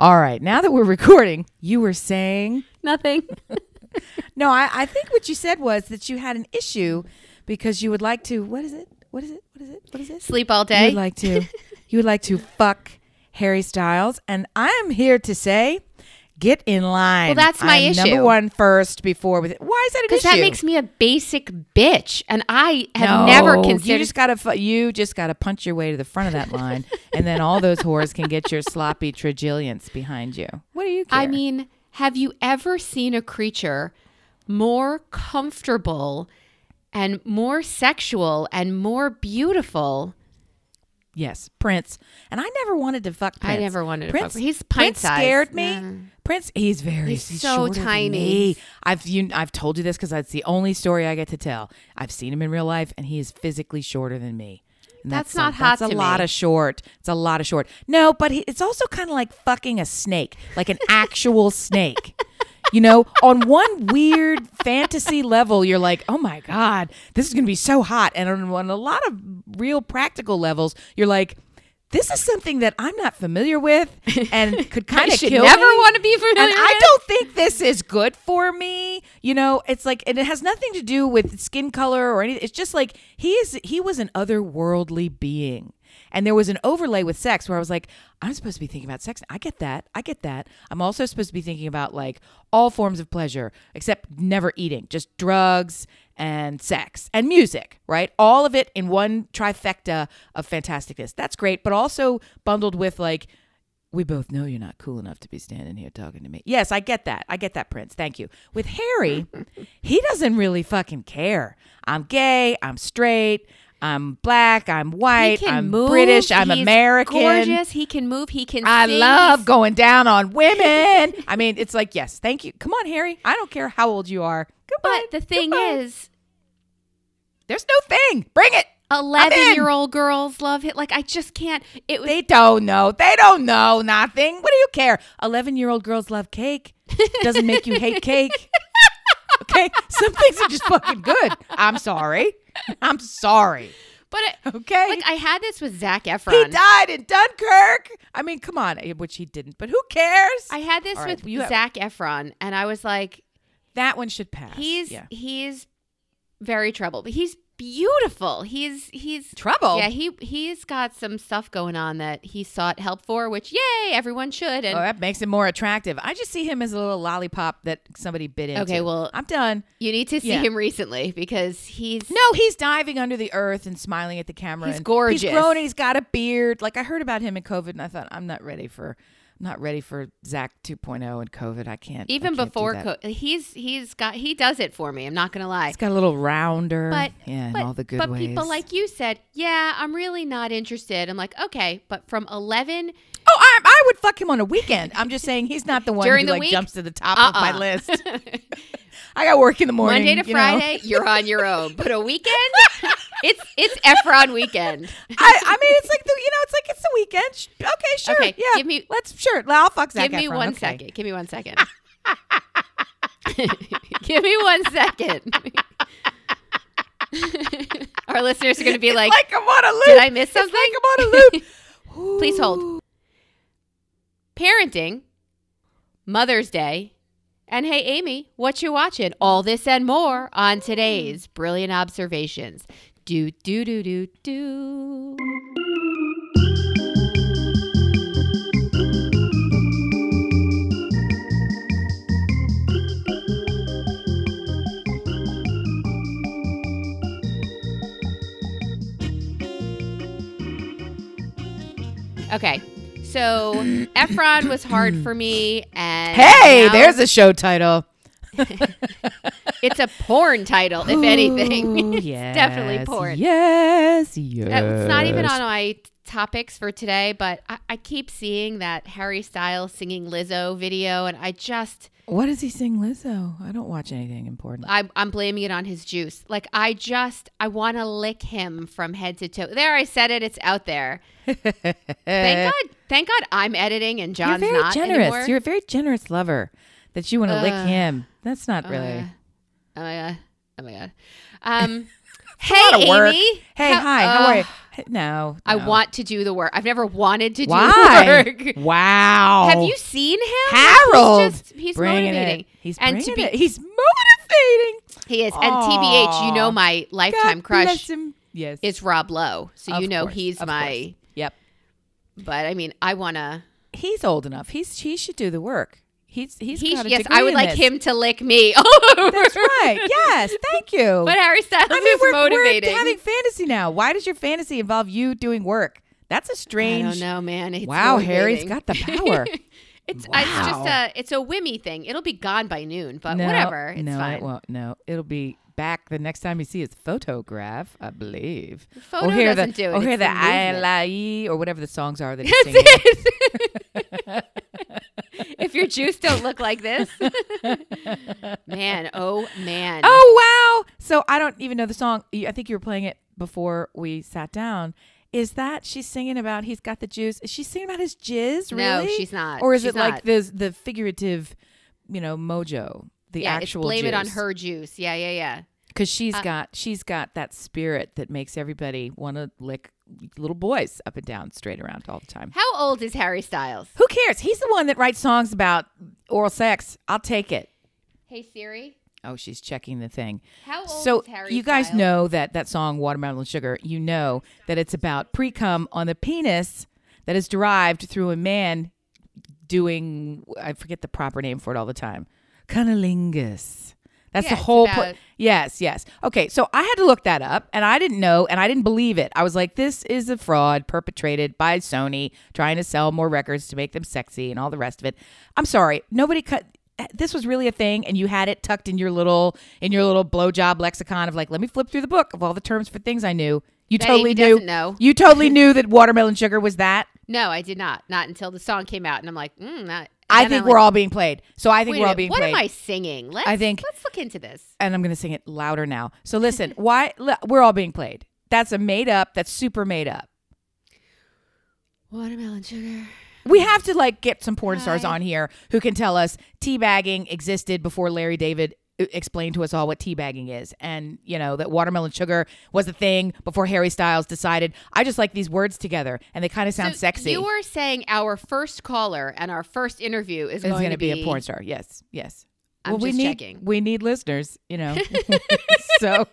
All right, now that we're recording, you were saying Nothing. no. I, I think what you said was that you had an issue because you would like to. What is it? What is it? What is it? What is it? Sleep all day. You would like to. you would like to fuck Harry Styles, and I'm here to say, get in line. Well, that's my I'm issue. Number one first before with it. Why is that an issue? Because that makes me a basic bitch, and I have never considered. You just gotta. You just gotta punch your way to the front of that line, and then all those whores can get your sloppy trigillions behind you. What do you care? I mean, have you ever seen a creature more comfortable and more sexual and more beautiful? Yes, Prince. And I never wanted to fuck Prince. I never wanted to Prince. fuck. He's Prince pint-sized. scared me. Yeah. Prince, he's very He's he's so tiny. me. I've you, I've told you this because that's the only story I get to tell. I've seen him in real life, and he is physically shorter than me. And That's some- not hot That's a to lot me. of short. It's a lot of short. No, but he, it's also kind of like fucking a snake, like an actual snake. You know, on one weird fantasy level, you're like, oh my God, this is going to be so hot. And on, on a lot of real practical levels, you're like, this is something that I'm not familiar with and could kind I of should kill never me. want to be familiar. And I don't think this is good for me. You know, it's like, and it has nothing to do with skin color or anything. It's just like he is. He was an otherworldly being, and there was an overlay with sex where I was like, I'm supposed to be thinking about sex. I get that. I get that. I'm also supposed to be thinking about like all forms of pleasure, except never eating, just drugs and sex and music, right? All of it in one trifecta of fantasticness. That's great, but also bundled with like we both know you're not cool enough to be standing here talking to me. Yes, I get that. I get that, Prince. Thank you. With Harry, he doesn't really fucking care. I'm gay. I'm straight. I'm black. I'm white. I'm move. British. I'm He's American. Gorgeous. He can move. He can. I sing, love going down on women. I mean, it's like, yes, thank you. Come on, Harry. I don't care how old you are. Goodbye. But the thing Goodbye. is, there's no thing. Bring it. eleven-year-old girls love it. Like I just can't. It was. They don't know. They don't know nothing. What do you care? 11 year old girls love cake. Doesn't make you hate cake. Okay? Some things are just fucking good. I'm sorry. I'm sorry. but it, Okay? like I had this with Zac Efron. he died in Dunkirk. I mean, come on, eh, which he didn't, but who cares? I had this All right, with have- Zac Efron, and I was like, that one should pass. he's yeah. he's very troubled, but he's beautiful. He's he's trouble. yeah he he's got some stuff going on that he sought help for, which yay everyone should. And Oh, that makes him more attractive. I just see him as a little lollipop that somebody bit into. Okay, well- I'm done. you need to see Yeah. him recently because he's No, he's diving under the earth and smiling at the camera. He's gorgeous. He's grown. and He's got a beard. Like I heard about him in COVID, and I thought I'm not ready for, I'm not ready for Zac 2.0 and COVID. I can't. I even can't do before that. co- he's he's got he does it for me. I'm not gonna lie. he's got a little rounder. But yeah, and but, all the good but ways. people like you said, yeah, I'm really not interested. I'm like, okay, but from 11 oh, I, I would fuck him on a weekend. I'm just saying he's not the one During who the like week? jump to the top of my Uh-uh. list. I got work in the morning. Monday to you know. Friday, you're on your own. But a weekend, it's it's Efron weekend. I, I mean, it's like the, you know, it's like it's the weekend. Sh- Okay, sure. Okay, yeah. give me- Let's sure. I'll fuck Zac Give me Efron, one okay. second. Give me one second. Give me one second. Our listeners are going to be like, like I'm on a loop. did I miss It's something? like I'm on a loop. Please hold. Parenting, Mother's Day, and hey, Amy, what you watching? All this and more on today's Brilliant Observations. Do, do, do, do, do. Okay, so Efron was hard for me, and Hey, now there's a show title. it's a porn title, if anything. Ooh, yes, definitely porn. Yes, yes. Uh, It's not even on my topics for today, but I, I keep seeing that Harry Styles singing Lizzo video, and I just What does he sing, Lizzo? I don't watch anything important. I, I'm blaming it on his juice. Like I just I want to lick him from head to toe. There, I said it. It's out there. Thank God. Thank God I'm editing and You're John's very not generous. anymore. You're a very generous lover. That you want to lick Uh, him. That's not really. Uh, oh my god. Oh my god. Um. It's a lot Hey. Amy. Hey, How- hi. How are you? Hey, No, I want to do the work. I've never wanted to do Why? the work. Wow. Have you seen him? Harold? He's just he's motivating. It. He's and bringing to be it. He's motivating. he is. And TBH, you know my lifetime God crush. Yes. is Rob Lowe. So Of you know course, he's of my course. Yep. but I mean I wanna He's old enough. He's he should do the work. He's he's he, yes, I would like this. him to lick me. That's right. Yes. Thank you. But Harry Styles I mean, is we're, motivating. we're having fantasy now. Why does your fantasy involve you doing work? That's a strange. don't know, man. It's Wow, Harry's got the power. It's it's just a it's a whimmy thing. It'll be gone by noon, but no, whatever. It's no, fine. it won't. No, it'll be back the next time you see his photograph, I believe. photo or hear doesn't the, do it. Or hear It's the the. I or whatever the songs are that he's That's singing. it. If your juice don't look like this, man. Oh man. Oh wow! So I don't even know the song. I think you were playing it before we sat down. Is that she's singing about? He's got the juice. Is she singing about his jizz? No, she's not. Or is She's it like the the figurative, you know, mojo? The yeah, actual blame it on her juice. Yeah, yeah, yeah. because she's Uh, got she's got that spirit that makes everybody want to lick little boys up and down, straight around all the time. How old is Harry Styles? Who cares? He's the one that writes songs about oral sex. I'll take it. Hey Siri, Oh, she's checking the thing. how old So is Harry you guys Styles? know that that song "Watermelon Sugar." You know that it's about pre cum on the penis that is derived through a man doing. I forget the proper name for it all the time. Cunnilingus. That's Yeah, the whole. pl- about- yes, yes. Okay, so I had to look that up, and I didn't know, and I didn't believe it. I was like, "This is a fraud perpetrated by Sony, trying to sell more records to make them sexy and all the rest of it." I'm sorry, nobody cut. This was really a thing, and you had it tucked in your little in your little blowjob lexicon of like, let me flip through the book of all the terms for things I knew. You That totally knew. know. You totally knew that watermelon sugar was that. No, I did not. Not until the song came out, and I'm like, mm, not. I think I'm we're like, all being played. So I think we're all minute, being what played. am I singing? Let's, I think- let's look into this. and I'm going to sing it louder now. So listen, why we're all being played. That's a made up. That's super made up. Watermelon sugar. We have to like get some porn stars on here who can tell us teabagging existed before Larry David explained to us all what teabagging is, and you know that watermelon sugar was a thing before Harry Styles decided. I just like these words together, and they kind of sound So sexy. You were saying our first caller and our first interview is It's going to to be a porn star. Yes, yes. I'm we just need checking. we need listeners, you know. so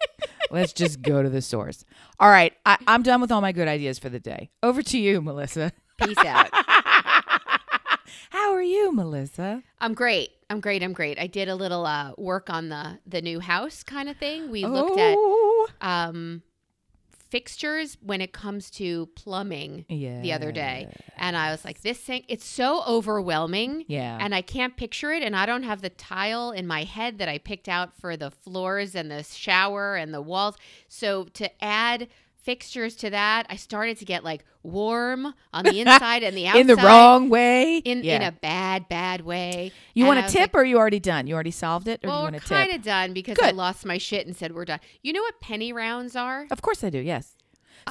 let's just go to the source. All right, I, I'm done with all my good ideas for the day. Over to you, Melissa. Peace out. You, Melissa? I'm great. I'm great. I'm great. I did a little uh, work on the the new house kind of thing. We looked at oh, um, fixtures when it comes to plumbing the other day, and I was like, "This thing, it's so overwhelming." Yeah. And I can't picture it, and I don't have the tile in my head that I picked out for the floors and the shower and the walls. So to add fixtures to that, I started to get like warm on the inside and the outside. in the wrong way. in yeah. in a bad bad way. you And want a tip, like, or you already done? You already solved it, or well, do you want a kind tip? of done because I lost my shit and said we're done. You know what penny rounds are? Of course I do. Yes.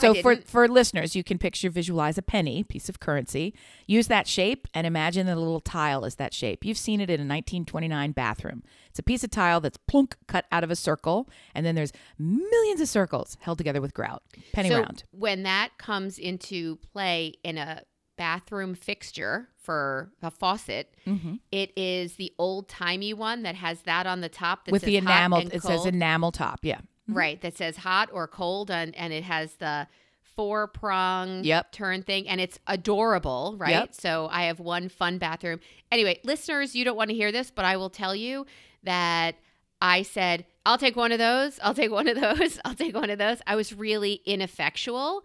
So for for listeners, you can picture visualize a penny, piece of currency. Use that shape and imagine that a little tile is that shape. You've seen it in a 1929 bathroom. It's a piece of tile that's plunk cut out of a circle, and then there's millions of circles held together with grout. Penny so round. when that comes into play in a bathroom fixture for a faucet, Mm-hmm. it is the old timey one that has that on the top that With the enamel, it says enamel top. Yeah. Mm-hmm. right that says hot or cold and and it has the four prong Yep. turn thing and it's adorable right? Yep. so i have one fun bathroom. Anyway listeners you don't want to hear this but i will tell you that i said i'll take one of those. I'll take one of those. I'll take one of those. I was really ineffectual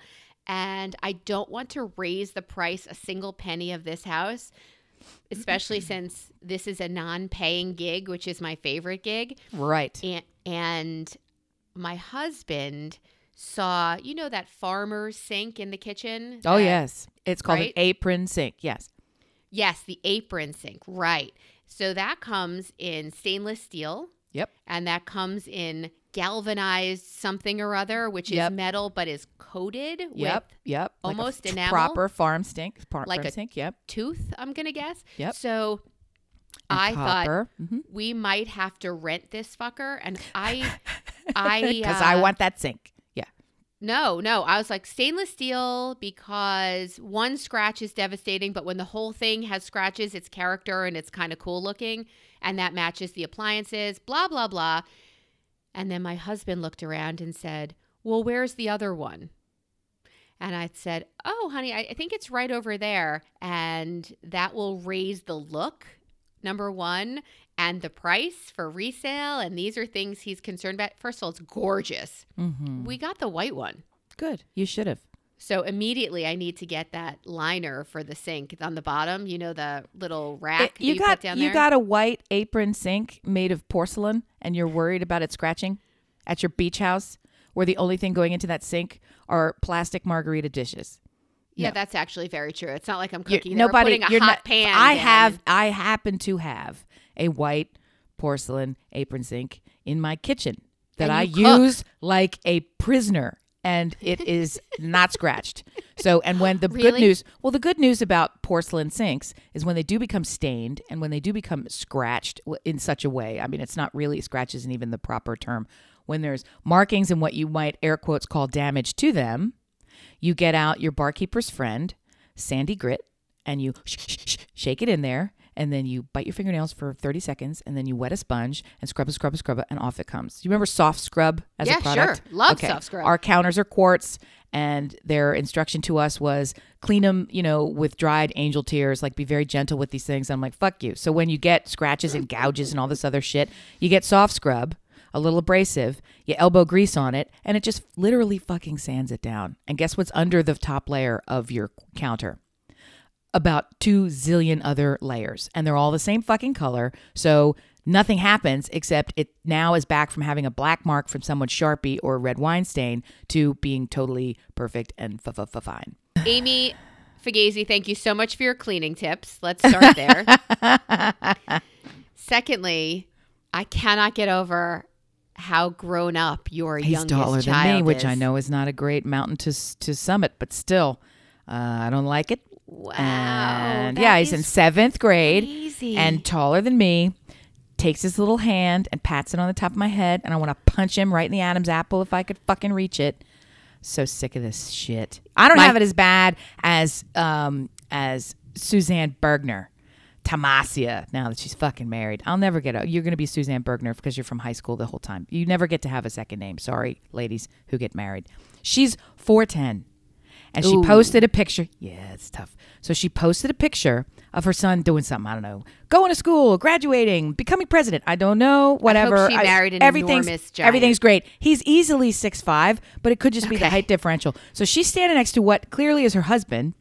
and i don't want to raise the price a single penny of this house especially since this is a non-paying gig which is my favorite gig. Right. and and my husband saw you know that farmer's sink in the kitchen Oh that- yes. It's called right? an apron sink. Yes. yes the apron sink right so that comes in stainless steel Yep. and that comes in galvanized something or other which is Yep. metal but is coated Yep. with Yep. Like a almost enamel. proper farm stink. Par- Like farm a- sink. Yep. tooth i'm gonna guess Yep. so And i thought. Mm-hmm. we might have to rent this fucker and i i because uh, I want that sink. Yeah. No, no. I was like stainless steel because one scratch is devastating, but when the whole thing has scratches, it's character and it's kind of cool looking, and that matches the appliances, blah, blah, blah. And then my husband looked around and said, Well, where's the other one? And I said, Oh, honey, I, I think it's right over there. And that will raise the look, number one, and the price for resale. And these are things he's concerned about. First of all, it's gorgeous. Mm-hmm. We got the white one. Good. You should have. So immediately I need to get that liner for the sink on the bottom, you know, the little rack that you you got put down you got a white apron sink made of porcelain, and you're worried about it scratching at your beach house, where the only thing going into that sink are plastic margarita dishes. yeah, no. that's actually very true. It's not like I'm You're- cooking or nobody. putting a you're hot not, pan. I down. have. I happen to have a white porcelain apron sink in my kitchen that I cook. use like a prisoner, and it is not scratched. So, and when the good news, well, the good news about porcelain sinks is when they do become stained and when they do become scratched in such a way. I mean, it's not really scratch isn't even the proper term. When there's markings and what you might air quotes call damage to them, you get out your Bar Keepers Friend, Sandy Grit, and you sh- sh- sh- shake it in there, and then you bite your fingernails for 30 seconds, and then you wet a sponge and scrub it, scrub it, scrub it, and off it comes. You remember Soft Scrub as Yeah, a sure. product? Love Soft Scrub. Our counters are quartz, and their instruction to us was clean them, you know, with dried angel tears. Like, be very gentle with these things. I'm like, fuck you. So when you get scratches and gouges and all this other shit, you get Soft Scrub a little abrasive, you elbow grease on it, and it just literally fucking sands it down. And guess what's under the top layer of your counter? About two zillion other layers, and they're all the same fucking color. So nothing happens except it now is back from having a black mark from someone's sharpie or red wine stain to being totally perfect and fine. Amy Fugazi, thank you so much for your cleaning tips. Let's start there. Secondly, I cannot get over how grown up your He's youngest taller than child me, which. I know is not a great mountain to to summit, but still, uh, I don't like it. Wow. And yeah, he's in seventh grade crazy. and taller than me. Takes his little hand and pats it on the top of my head, and I want to punch him right in the Adam's apple if I could fucking reach it. So sick of this shit. I don't My- have it as bad as um as Suzanne Bergner. Tamasia, now that she's fucking married. I'll never get a you're gonna be Suzanne Bergner because you're from high school the whole time. You never get to have a second name. Sorry, ladies who get married. She's four ten. And she Ooh. posted a picture. Yeah, it's tough. So she posted a picture of her son doing something. I don't know, going to school, graduating, becoming president. I don't know. Whatever. she married an everything's, enormous giant. Everything's great. He's easily six five, but it could just be the height differential. So she's standing next to what clearly is her husband.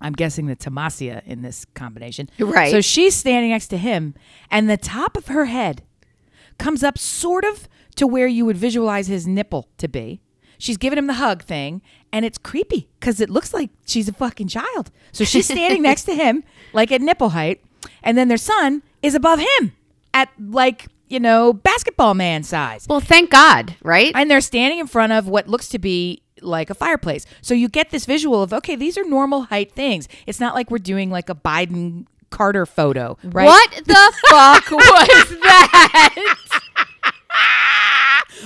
I'm guessing the Tamasia in this combination. Right. So she's standing next to him, and the top of her head comes up sort of to where you would visualize his nipple to be. She's giving him the hug thing, and it's creepy because it looks like she's a fucking child. So she's standing next to him, like at nipple height, and then their son is above him at like, you know, basketball man size. well, thank God, right? And they're standing in front of what looks to be like a fireplace. So you get this visual of, okay, these are normal height things. It's not like we're doing like a Biden Carter photo, right? What the fuck was that?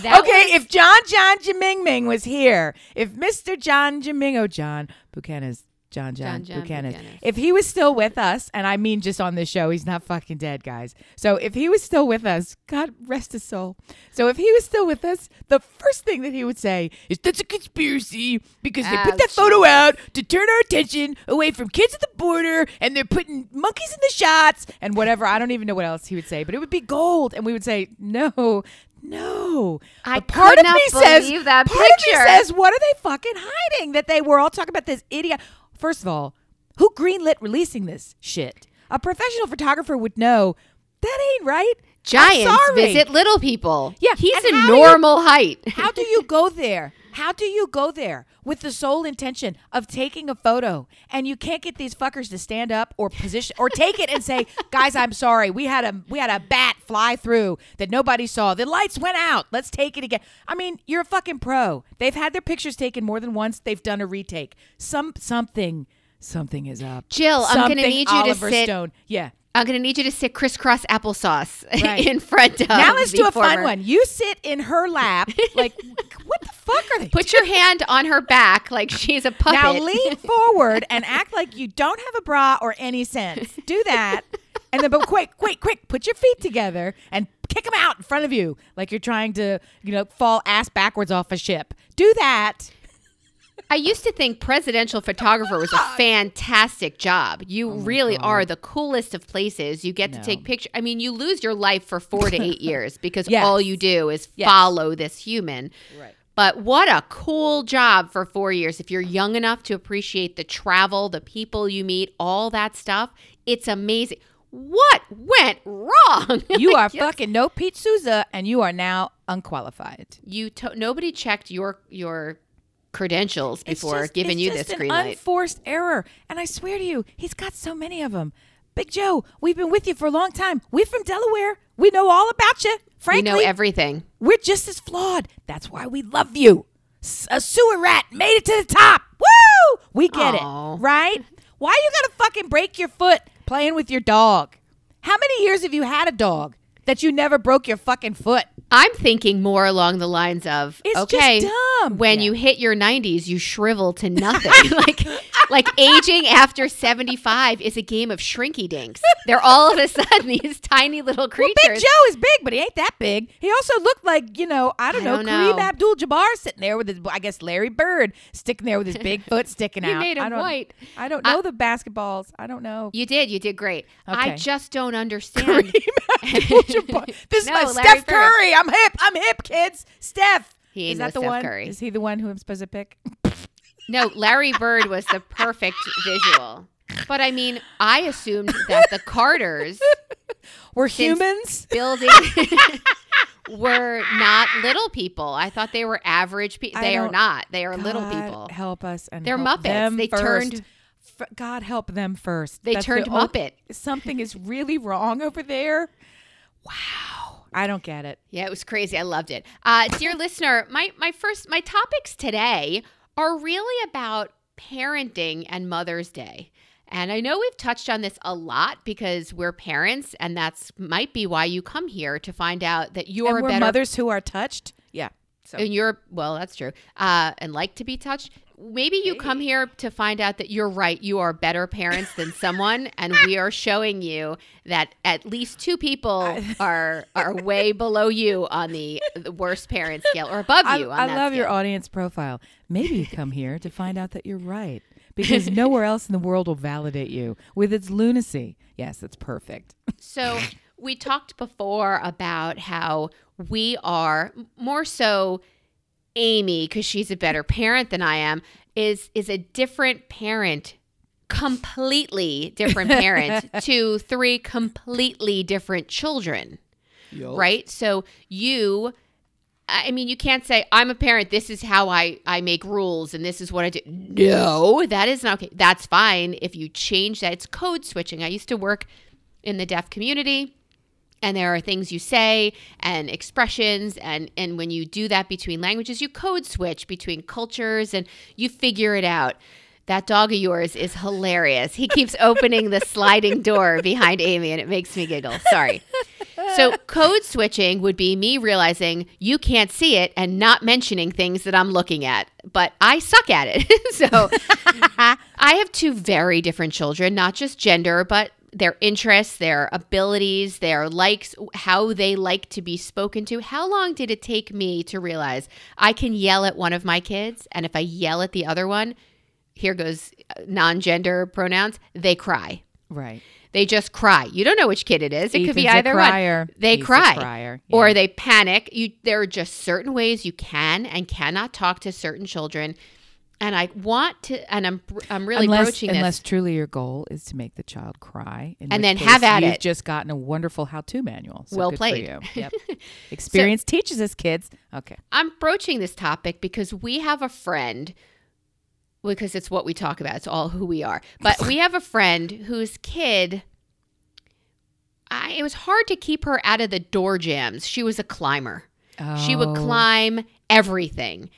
That okay, if John John Jaming Ming was here, if Mr. John Jaming, oh John Buchanan's John John, John John Buchanan, Buchanan. if he was still with us, and I mean just on this show, he's not fucking dead, guys. So if he was still with us, God rest his soul. So if he was still with us, the first thing that he would say is that's a conspiracy because they put that photo out to turn our attention away from kids at the border, and they're putting monkeys in the shots and whatever. I don't even know what else he would say, but it would be gold, and we would say no. No, I But part of me says believe that part of me picture. says what are they fucking hiding? That they were all talking about this idiot. First of all who greenlit releasing this shit? A professional photographer would know. That ain't right Giants visit little people. Yeah, he's and a do you- normal height. how do you go there? How do you go there with the sole intention of taking a photo? And you can't get these fuckers to stand up or position or take it and say guys i'm sorry. We had a we had a bat fly through that nobody saw. The lights went out. Let's take it again. I mean you're a fucking pro. They've had their pictures taken more than once. They've done a retake. Some something something is up. Jill, I'm gonna need you to Oliver sit- Stone. yeah I'm gonna need you to sit crisscross applesauce Right. in front of. now let's do a fun one. You sit in her lap. Like, what the fuck are they? Put your hand on her back like she's a puppet. Now lean forward and act like you don't have a bra or any sense. Do that. And then, but quick, quick, quick, put your feet together and kick them out in front of you like you're trying to, you know, fall ass backwards off a ship. Do that. I used to think presidential photographer was a fantastic job. You oh really are the coolest of places. You get to take pictures. I mean, you lose your life for four to eight years because Yes. all you do is Yes. follow this human. Right. But what a cool job for four years. If you're young enough to appreciate the travel, the people you meet, all that stuff, it's amazing. What went wrong? You are fucking no Pete Souza and you are now unqualified. you. To- nobody checked your your credentials before just- giving you this green light. unforced error. And I swear to you, he's got so many of them. Big Joe, we've been with you for a long time. We're from Delaware. We know all about you. We know everything. we're just as flawed. That's why we love you. A sewer rat made it to the top. Woo! We get Aw. it, right? Why you gotta fucking break your foot playing with your dog? How many years have you had a dog that you never broke your fucking foot? I'm thinking more along the lines of It's just okay, dumb. when Yeah. you hit your 90s, you shrivel to nothing. like like aging after 75 is a game of shrinky dinks. They're all of a sudden these tiny little Well, creatures. Big Joe is big, but he ain't that big. He also looked like, you know, I don't I know, don't Kareem. Abdul-Jabbar sitting there with his, I guess Larry Bird sticking there with his big foot sticking out. You out. made him I don't, white. I don't I- know the basketballs. I don't know. You did, you did great. I just don't understand. Kareem Abdul-Jabbar. This is No, my Larry Steph. Is I'm hip. I'm hip, kids. Steph. He is that the Steph one? Curry. Is he the one who I'm supposed to pick? No, Larry Bird was the perfect visual. But I mean, I assumed that the Carters We're humans. building were not little people. I thought they were average people. They are don't- They are little people. Help us and They're Muppets. They first. turned- God help them first. They That's turned ol- Muppet. Something is really wrong over there. Wow. I don't get it. Yeah, it was crazy. I loved it. Uh, dear listener, my my first my topics today are really about parenting and Mother's Day. And I know we've touched on this a lot because we're parents, and that's might be why you come here to find out that you're and we're better mothers who are touched. Yeah. So and you're well, that's true. Uh, and like to be touched. Maybe you come here to find out that you're right. You are better parents than someone, and we are showing you that at least two people are are way below you on the, the worst parent scale, or above I, you. On I love your audience profile. Maybe you come here to find out that you're right because nowhere else in the world will validate you with its lunacy. Yes, it's perfect. So we talked before about how we are more so Amy because she's a better parent than I am is is a different parent completely different parent to three completely different children right so you I mean, you can't say I'm a parent. This is how I I make rules, and this is what I do. No, that is not okay. That's fine if you change that. It's code switching. I used to work in the deaf community, and there are things you say and expressions, and and when you do that between languages, you code switch between cultures, and you figure it out. That dog of yours is hilarious. He keeps opening the sliding door behind Amy, and it makes me giggle. Sorry. So code switching would be me realizing you can't see it and not mentioning things that I'm looking at, but I suck at it. so I have two very different children, not just gender, but their interests, their abilities, their likes, how they like to be spoken to. How long did it take me to realize I can yell at one of my kids and if I yell at the other one, here goes uh, non-gender pronouns, they cry. Right. They just cry. You don't know which kid it is. It could be Ethan's either one. They He's cry, crier, or they panic. You there are just certain ways you can and cannot talk to certain children. And I want to, and I'm I'm really unless, broaching unless this. truly your goal is to make the child cry, And then have at you've it. just gotten a wonderful how-to manual. So Well played. Yep. Experience teaches us, kids. Okay. I'm broaching this topic because we have a friend, because it's what we talk about. It's all who we are. But we have a friend whose kid. I, it was hard to keep her out of the door jambs. She was a climber. She would Oh. climb everything.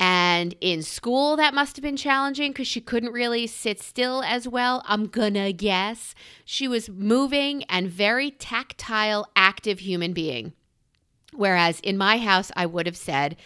And in school, that must have been challenging because she couldn't really sit still as well. I'm gonna guess. She was moving and very tactile, active human being. Whereas in my house, I would have said,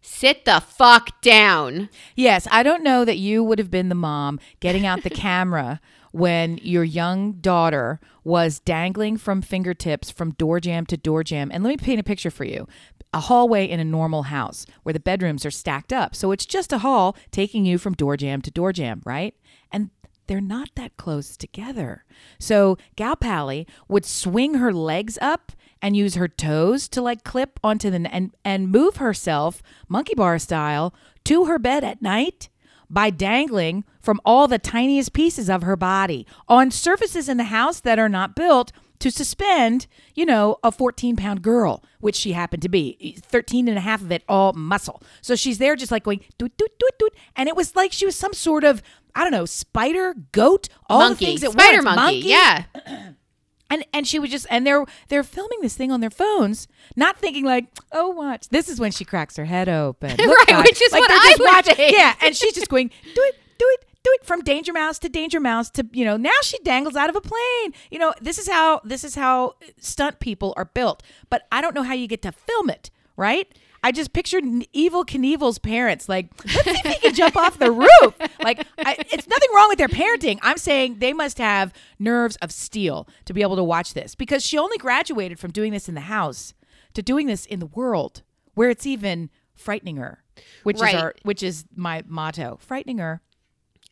sit the fuck down. Yes, I don't know that you would have been the mom getting out the camera when your young daughter was dangling from fingertips from door jamb to door jamb. And let me paint a picture for you. A hallway in a normal house where the bedrooms are stacked up. So it's just a hall taking you from door jamb to door jamb, right? And they're not that close together. So Gal Pally would swing her legs up and use her toes to like clip onto the and and move herself monkey bar style to her bed at night by dangling from all the tiniest pieces of her body on surfaces in the house that are not built to suspend, you know, a 14 pound girl, which she happened to be, 13 and a half of it all muscle. So she's there just like going, doot, doot, doot, doot. And it was like she was some sort of, I don't know, spider, goat, all monkey. the things at Spider once. monkey. Yeah. And and she would just and they're they're filming this thing on their phones, not thinking like, oh, watch. This is when she cracks her head open, Look, Right, which is like what I just watching- think. Yeah, and she's just going, do it, do it, do it from Danger Mouse to Danger Mouse to you know. Now she dangles out of a plane. You know, this is how this is how stunt people are built. But I don't know how you get to film it, right? I just pictured Evel Knievel's parents like, let's see if he can jump off the roof. Like, I, it's nothing wrong with their parenting. I'm saying they must have nerves of steel to be able to watch this because she only graduated from doing this in the house to doing this in the world where it's even frightening her, which Right. is our, which is my motto, frightening her.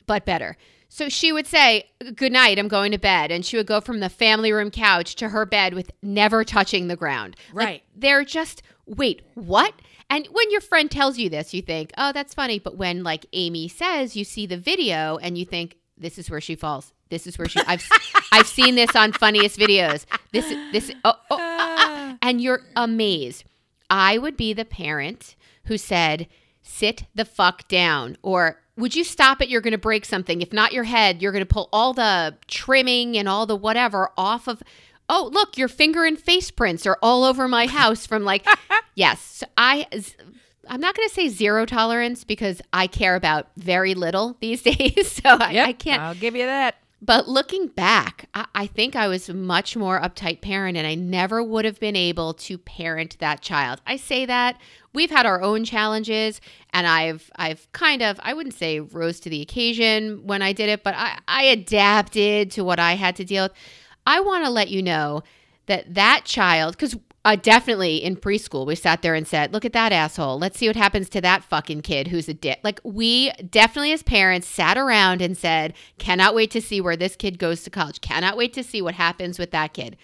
but better. So she would say, Good night, I'm going to bed. And she would go from the family room couch to her bed with never touching the ground. Like, Right. they're just, wait, what? And when your friend tells you this, you think, oh, that's funny. But when, like Amy says, you see the video and you think, this is where she falls. This is where she. I've I've seen this on funniest videos. This this oh, oh ah, ah. and you're amazed. I would be the parent who said, "Sit the fuck down," or "Would you stop it? You're going to break something. If not your head, you're going to pull all the trimming and all the whatever off of." Oh, look, your finger and face prints are all over my house from like, yes. I, I'm not going to say zero tolerance because I care about very little these days. So I, I can't. I'll give you that. But looking back, I, I think I was much more uptight parent and I never would have been able to parent that child. I say that we've had our own challenges and I've I've kind of I wouldn't say rose to the occasion when I did it, but I, I adapted to what I had to deal with. I want to let you know that that child, because uh, definitely in preschool, we sat there and said, "Look at that asshole. Let's see what happens to that fucking kid who's a dick." Like we definitely, as parents, sat around and said, "Cannot wait to see where this kid goes to college. Cannot wait to see what happens with that kid."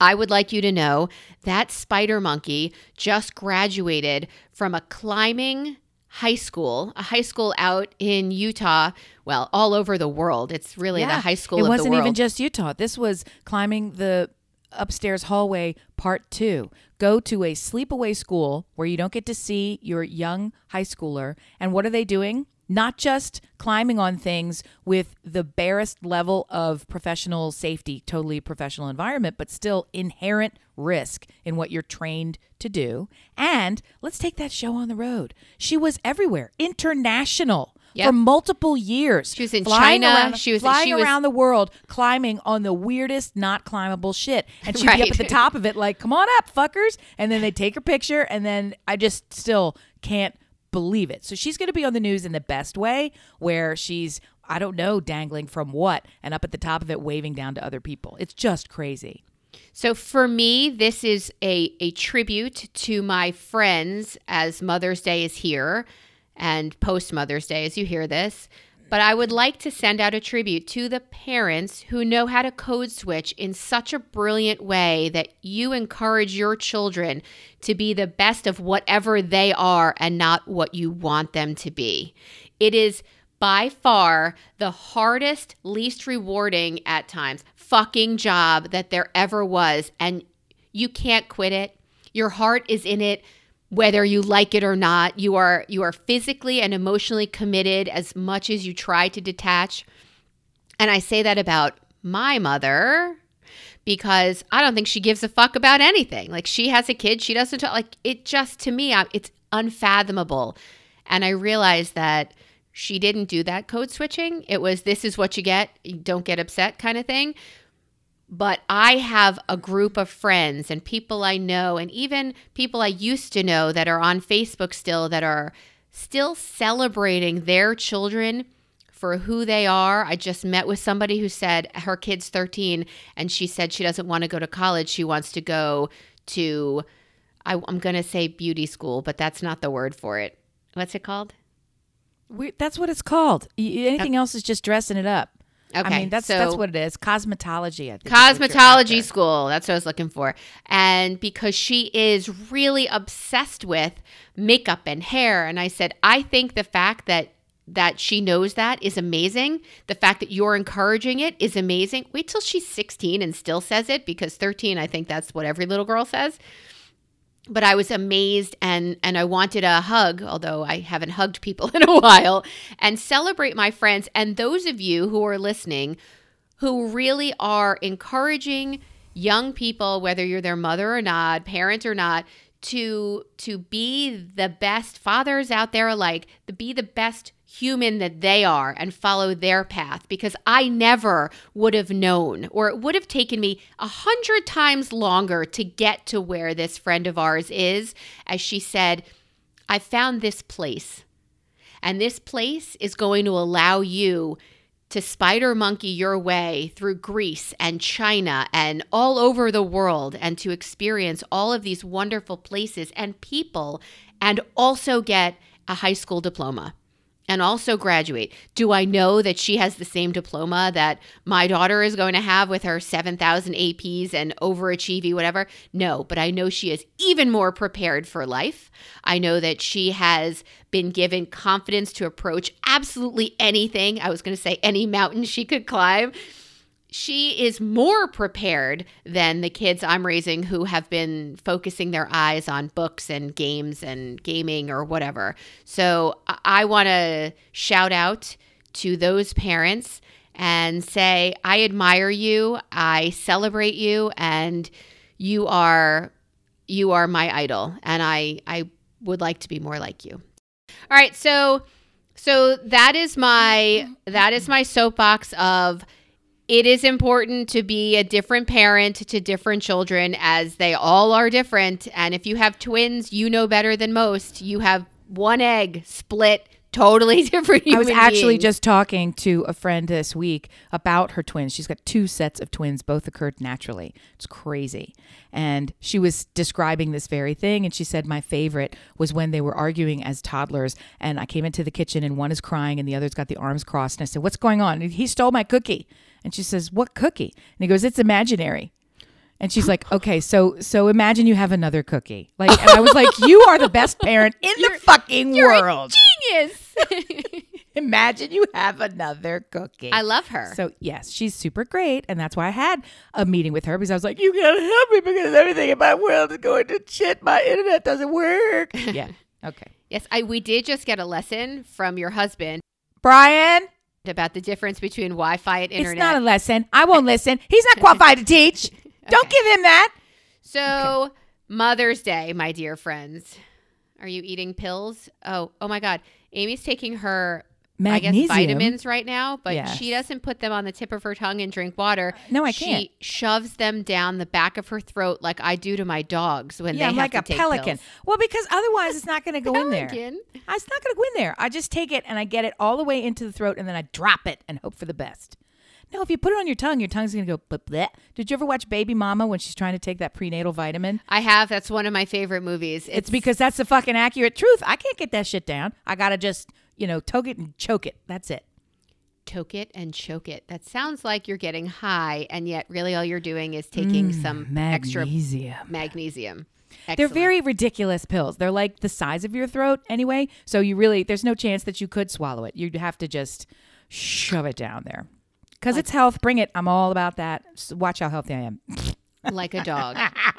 I would like you to know that spider monkey just graduated from a climbing high school, a high school out in Utah, well, all over the world. It's really the high school It wasn't the world. even just Utah. This was climbing the upstairs hallway part two. Go to a sleepaway school where you don't get to see your young high schooler. And what are they doing? Not just climbing on things with the barest level of professional safety, totally professional environment, but still inherent risk in what you're trained to do. And let's take that show on the road. She was everywhere, international. Yep. For multiple years, She was in China. around- She was- flying she was- around the world climbing on the weirdest not climbable shit. And she'd be up at the top of it like come on up fuckers. And then they take her picture and then i just still can't believe it. So she's going to be on the news in the best way where she's i don't know dangling from what and up at the top of it waving down to other people. It's just crazy. So for me, this is a, a tribute to my friends as Mother's Day is here and post Mother's Day as you hear this. But I would like to send out a tribute to the parents who know how to code switch in such a brilliant way that you encourage your children to be the best of whatever they are and not what you want them to be. It is by far the hardest, least rewarding at times fucking job that there ever was. And you can't quit it. Your heart is in it whether you like it or not. You are you are physically and emotionally committed as much as you try to detach. And I say that about my mother because I don't think she gives a fuck about anything. Like she has a kid, she doesn't talk, like it just to me I- it's unfathomable. And I realized that she didn't do that code switching. It was this is what you get, you don't get upset kind of thing. But I have a group of friends and people I know, and even people I used to know that are on Facebook still that are still celebrating their children for who they are. I just met with somebody who said her kid's 13 and she said she doesn't want to go to college. She wants to go to, I, am going to say beauty school, but that's not the word for it. What's it called? We, that's what it's called. Anything else is just dressing it up. Okay, I mean, that's so- that's what it is. Cosmetology. I think. is what you're cosmetology school. That's what I was looking for. And because she is really obsessed with makeup and hair, and I said, I think the fact that that she knows that is amazing. The fact that you're encouraging it is amazing. Wait till she's 16 and still says it because 13, I think that's what every little girl says. But I was amazed and and I wanted a hug, although I haven't hugged people in a while, and celebrate my friends and those of you who are listening who really are encouraging young people whether you're their mother or not parent or not to to be the best fathers out there alike to be the best human that they are and follow their path because i never would have known or it would have taken me a hundred times longer to get to where this friend of ours is. As she said i found this place and this place is going to allow you to spider monkey your way through Greece and China and all over the world and to experience all of these wonderful places and people and also get a high school diploma and also graduate. Do I know that she has the same diploma that my daughter is going to have with her 7,000 APs and overachieving, whatever? No, but I know she is even more prepared for life. I know that she has been given confidence to approach absolutely anything. I was going to say any mountain she could climb she is more prepared than the kids I'm raising who have been focusing their eyes on books and games and gaming or whatever. So I- want to shout out to those parents and say, I admire you, I celebrate you, and you are you are my idol, and I I would like to be more like you. All right, so so that is my that is my soapbox of it is important to be a different parent to different children as they all are different and if you have twins you know better than most you have one egg split totally different I was actually beings. just talking to a friend this week about her twins. She's got two sets of twins, both occurred naturally. It's crazy. And she was describing this very thing. And she said, My favorite was when they were arguing as toddlers. And I came into the kitchen and one is crying and the other's got the arms crossed. And I said, What's going on? And he stole my cookie. And she says, What cookie? And he goes, It's imaginary. And she's like, okay, so so imagine you have another cookie. Like, and I was like, you are the best parent in the fucking You're a world. genius Imagine you have another cookie. i love her so yes, she's super great, and that's why I had a meeting with her because I was like, "You gotta help me because everything in my world is going to shit. My internet doesn't work." yeah. Okay. yes i we did just get a lesson from your husband Brian, about the difference between wi-fi and internet it's not a lesson. I won't listen. He's not qualified to teach. Don't give him that. So, Mother's Day, my dear friends. Are you eating pills? Oh, oh my God. Amy's taking her I guess vitamins right now, but Yes. she doesn't put them on the tip of her tongue and drink water. No, I she can't. She shoves them down the back of her throat like I do to my dogs when Yeah, they like a pelican. pills. Well, because otherwise it's not going to go in there. Pelican? Ah, it's not going to go in there. I just take it and I get it all the way into the throat and then I drop it and hope for the best. No, if you put it on your tongue, your tongue's going to go bleh, bleh. Did you ever watch Baby Mama when she's trying to take that prenatal vitamin? I have. That's one of my favorite movies. It's because that's the fucking accurate truth. I can't get that shit down. I got to just, you know, toke it and choke it. That's it. toke it and choke it. That sounds like you're getting high, and yet really all you're doing is taking mm, some extra Magnesium. magnesium. They're very ridiculous pills. They're like the size of your throat anyway. So you really, there's no chance that you could swallow it. You'd have to just shove it down there. Because it's health. Bring it. I'm all about that. Watch how healthy I am. like a dog.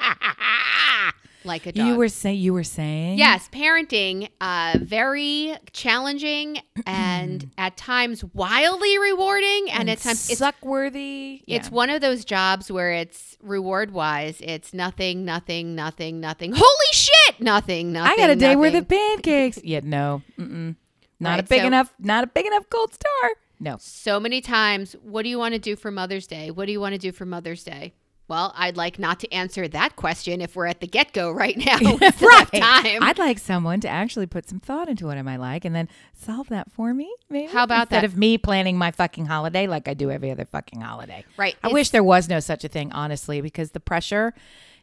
like a dog. You were saying, you were saying? Yes, parenting, uh, very challenging and at times wildly rewarding, and, at times it's suck worthy. it's one of those jobs where it's reward wise, it's nothing, nothing, nothing, nothing. Holy shit, nothing, nothing. I got a day worth nothing. of pancakes. yeah, no, mm-mm. not a big so- enough, not a big enough gold star. No. So many times, what do you want to do for Mother's Day? What do you want to do for Mother's Day? Well, I'd like not to answer that question if we're at the get go right now. Still time. I'd like someone to actually put some thought into what I might like and then solve that for me, maybe. How about Instead that? of me planning my fucking holiday like I do every other fucking holiday. Right. I It's- wish there was no such a thing, honestly, because the pressure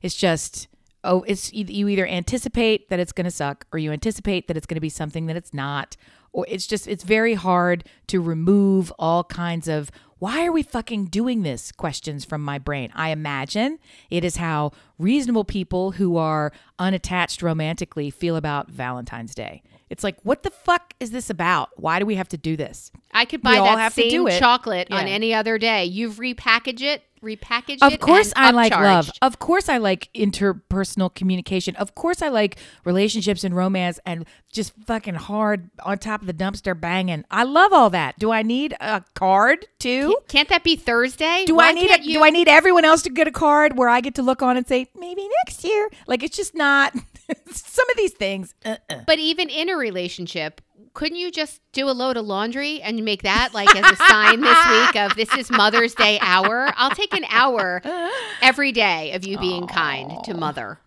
is just oh, it's you either anticipate that it's going to suck or you anticipate that it's going to be something that it's not, or it's just it's very hard to remove all kinds of why are we fucking doing this questions from my brain. I imagine it is how reasonable people who are unattached romantically feel about Valentine's Day. It's like, what the fuck is this about? Why do we have to do this? I could buy all that same chocolate on any other day. You've repackaged it, repackaged it. Of course, I like love. Of course, I like interpersonal communication. Of course, I like relationships and romance and just fucking hard on top of the dumpster banging. I love all that. Do I need a card too? Can't that be Thursday? Do Why I need a, you- do I need everyone else to get a card where I get to look on and say maybe next year? Like it's just not some of these things. Uh-uh. But even in a relationship, couldn't you just do a load of laundry and make that like as a sign this week of this is Mother's Day hour? I'll take an hour every day of you being kind to mother.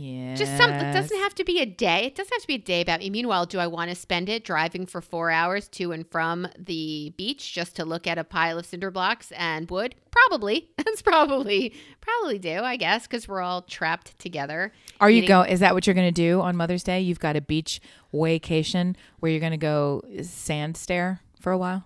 Yeah, Just some it doesn't have to be a day. It doesn't have to be a day about me. Meanwhile, do I want to spend it driving for four hours to and from the beach just to look at a pile of cinder blocks and wood? Probably. That's probably probably do, I guess, because we're all trapped together. Are you eating- go? Is that what you're going to do on Mother's Day? You've got a beach vacation where you're going to go sand stare for a while.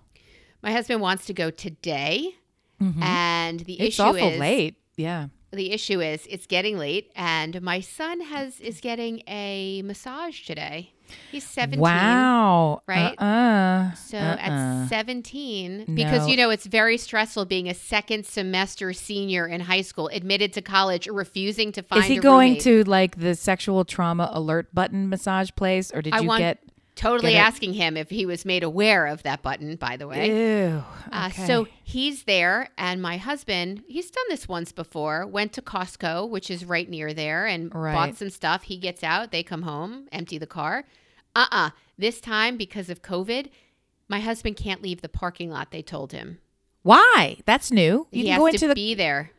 My husband wants to go today, and the Mm-hmm. It's issue awful is late. Yeah. The issue is it's getting late, and my son has is getting a massage today. He's seventeen. Wow. right? Uh-uh. So Uh-uh. at 17, because No. you know it's very stressful being a second semester senior in high school, admitted to college, refusing to find. Is he going roommate. to like the sexual trauma alert button massage place, or did I you want- get? Totally asking him if he was made aware of that button. By the way, Ew. Uh, okay. so he's there, and my husband, he's done this once before, went to Costco, which is right near there, and Right. bought some stuff. He gets out, they come home, empty the car. Uh uh This time, because of COVID, my husband can't leave the parking lot, they told him. why? That's new. You he has go to the. be there.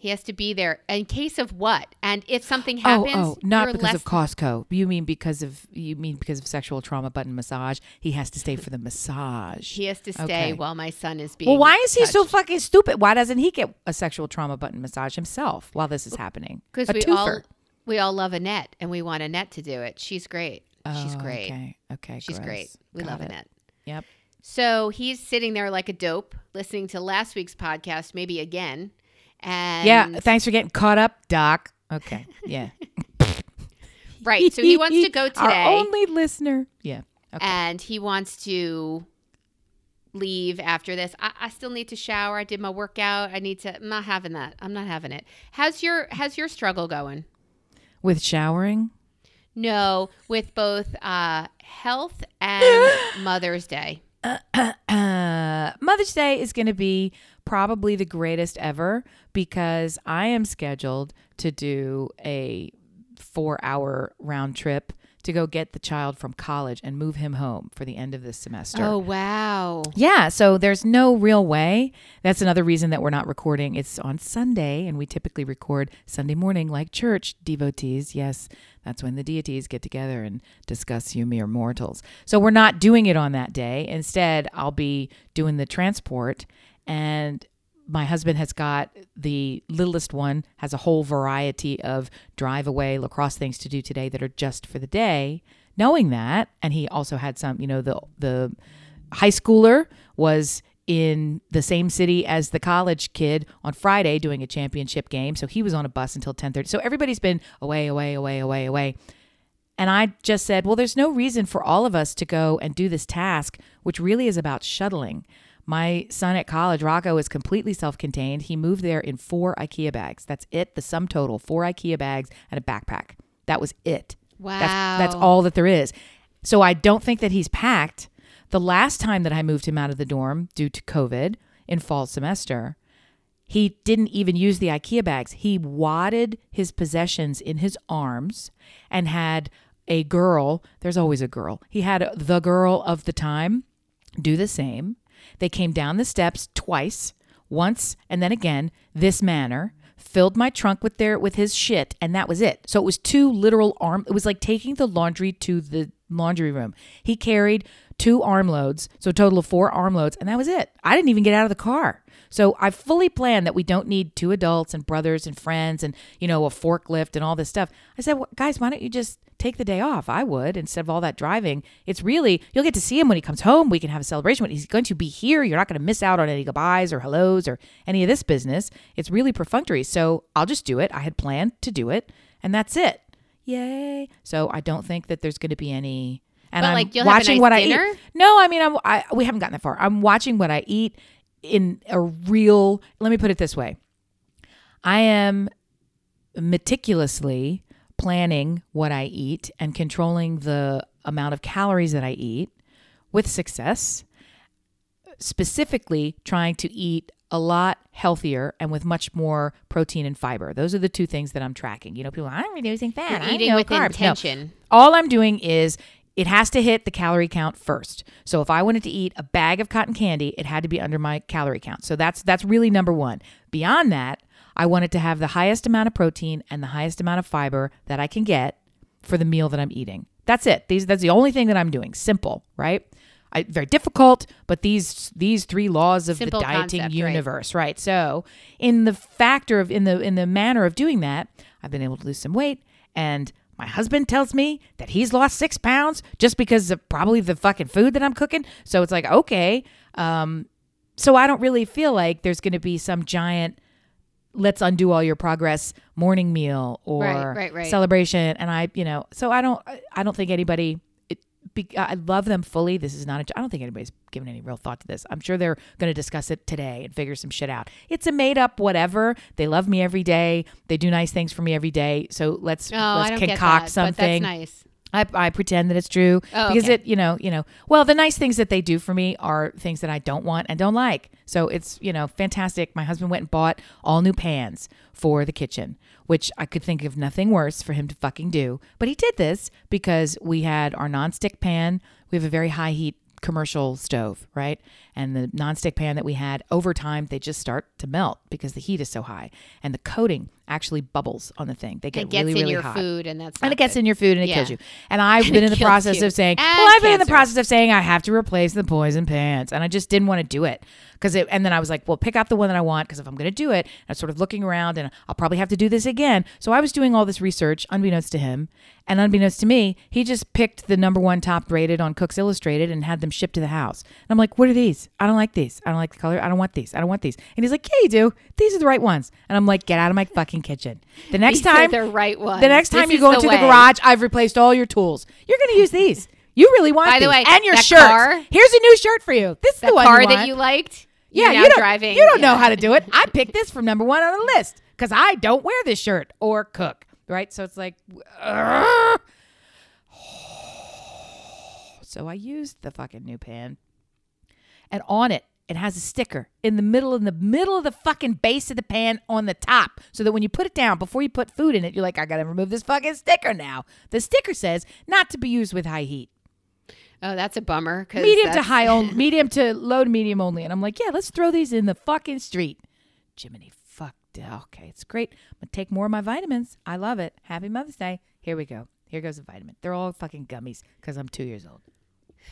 He has to be there in case of what? And if something Oh, oh happens, oh, not you're because of Costco. You mean because of you mean because of sexual trauma button massage? He has to stay for the massage. He has to stay Okay. while my son is being. Well, why is he so fucking stupid? Why doesn't he get a sexual trauma button massage himself while this is happening? Because we twofer. all we all love Annette, and we want Annette to do it. She's great. She's Oh, great. Okay. Okay. She's gross. great. We Got love it. Annette. Yep. So he's sitting there like a dope, listening to last week's podcast, maybe again. And Yeah. Thanks for getting caught up, Doc. Okay. Yeah. right. So he wants to go today. Our only listener. Yeah. Okay. and he wants to leave after this. I, I still need to shower. I did my workout. I need to. I'm not having that. I'm not having it. How's your How's your struggle going? With showering. No, with both uh, health and Mother's Day. Uh, Mother's Day is going to be probably the greatest ever because I am scheduled to do a four hour round trip to go get the child from college and move him home for the end of this semester. Oh wow! Yeah, so there's no real way. That's another reason that we're not recording. It's on Sunday, and we typically record Sunday morning like church devotees. Yes, that's when the deities get together and discuss you mere mortals. So we're not doing it on that day. Instead, I'll be doing the transport, and my husband has got the littlest one has a whole variety of drive away lacrosse things to do today that are just for the day. Knowing that and he also had some you know the the high schooler was in the same city as the college kid on Friday doing a championship game. So he was on a bus until 10:30 so everybody's been away away away away away. And I just said, well, there's no reason for all of us to go and do this task, which really is about shuttling. My son at college, Rocco, is completely self contained. He moved there in four IKEA bags. That's it, the sum total four IKEA bags and a backpack. That was it. Wow. That's, that's all that there is. So I don't think that he's packed. The last time that I moved him out of the dorm due to COVID in fall semester, he didn't even use the IKEA bags. He wadded his possessions in his arms and had a girl, there's always a girl. He had the girl of the time do the same. They came down the steps twice, once and then again, this manner, filled my trunk with their with his shit, and that was it. So it was two literal arm it was like taking the laundry to the laundry room. He carried two armloads, so a total of four armloads, and that was it. I didn't even get out of the car. So I fully planned that we don't need two adults and brothers and friends and, you know, a forklift and all this stuff. I said, well, guys, why don't you just take the day off? I would instead of all that driving. It's really, you'll get to see him when he comes home. We can have a celebration. When he's going to be here, you're not going to miss out on any goodbyes or hellos or any of this business. It's really perfunctory. So I'll just do it. I had planned to do it, and that's it. Yay. So I don't think that there's going to be any. And But, I'm like, you'll have a watching nice what dinner? I eat. No, I mean, I'm, I, we haven't gotten that far. I'm watching what I eat in a real, let me put it this way I am meticulously planning what I eat and controlling the amount of calories that I eat with success, specifically trying to eat a lot healthier and with much more protein and fiber. Those are the two things that I'm tracking. You know, people, I'm reducing fat. You're I eating know with carbs. No. intention. All I'm doing is it has to hit the calorie count first. So if I wanted to eat a bag of cotton candy, it had to be under my calorie count. So that's that's really number 1. Beyond that, I wanted to have the highest amount of protein and the highest amount of fiber that I can get for the meal that I'm eating. That's it. These that's the only thing that I'm doing. Simple, right? I, very difficult, but these these three laws of Simple the dieting concept, right. universe, right? So, in the factor of in the in the manner of doing that, I've been able to lose some weight, and my husband tells me that he's lost six pounds just because of probably the fucking food that I'm cooking. So it's like okay, um, so I don't really feel like there's going to be some giant let's undo all your progress morning meal or Right, right, right. celebration and i you know so i don't i don't think anybody be, i love them fully this is not a i don't think anybody's given any real thought to this i'm sure they're going to discuss it today and figure some shit out it's a made up whatever they love me every day they do nice things for me every day so let's Oh, let's concoct that, something But that's nice. I, I pretend that it's true Oh, because okay. it, you know, you know. Well, the nice things that they do for me are things that I don't want and don't like. So it's you know fantastic. My husband went and bought all new pans for the kitchen, which I could think of nothing worse for him to fucking do. But he did this because we had our nonstick pan. We have a very high heat commercial stove, right? And the nonstick pan that we had over time, they just start to melt because the heat is so high, and the coating actually bubbles on the thing. They get It gets really, in really your hot food, and that's and it gets good. in your food and it Yeah. kills you. And I've And been in the process you. of saying, And well, I've been in the process of saying I have to replace the poison pants, and I just didn't want to do it because it. And then I was like, well, pick out the one that I want because if I'm going to do it, I'm sort of looking around, and I'll probably have to do this again. So I was doing all this research, unbeknownst to him, and unbeknownst to me, he just picked the number one top rated on Cook's Illustrated and had them shipped to the house. And I'm like, what are these? I don't like these. I don't like the color. I don't want these. I don't want these. And he's like, yeah, you do. These are the right ones. And I'm like, get out of my fucking kitchen. The next These time the right one. the next This time you go into the way. garage, I've replaced all your tools. You're going to use these. You really want By the these. way, and your shirt. car- Here's a new shirt for you. This is the the one car you that you liked. yeah, you're don't, driving. You don't know how to do it. I picked this from number one on the list because I don't wear this shirt or cook. Right, so it's like, ugh. so I used the fucking new pan, and on it it has a sticker in the middle in the middle of the fucking base of the pan on the top so that when you put it down before you put food in it you're like i gotta remove this fucking sticker now. The sticker says not to be used with high heat. Oh, that's a bummer medium to high only medium to low to medium only and i'm like yeah let's throw these in the fucking street. Jiminy fuck okay it's great i'm gonna take more of my vitamins i love it happy mother's day here we go here goes a vitamin they're all fucking gummies because i'm two years old.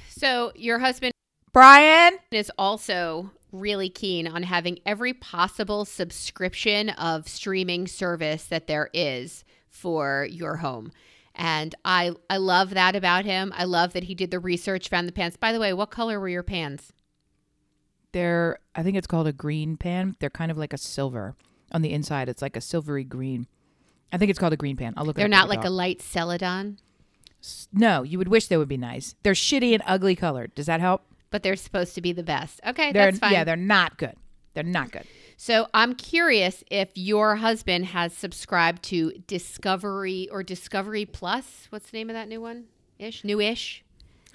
So your husband brian is also really keen on having every possible subscription of streaming service that there is for your home. And I I love that about him. I love that he did the research, found the pants. By the way, what color were your pans? They're I think it's called a GreenPan. They're kind of like a silver on the inside. It's like a silvery green. I think it's called a GreenPan. I'll look. At They're up not with the like a light celadon, No, you would wish they would be nice. They're shitty and ugly colored. Does that help? But they're supposed to be the best. Okay, They're that's fine. yeah, they're not good. They're not good. So I'm curious if your husband has subscribed to Discovery or Discovery Plus. What's the name of that new one? Ish, new-ish.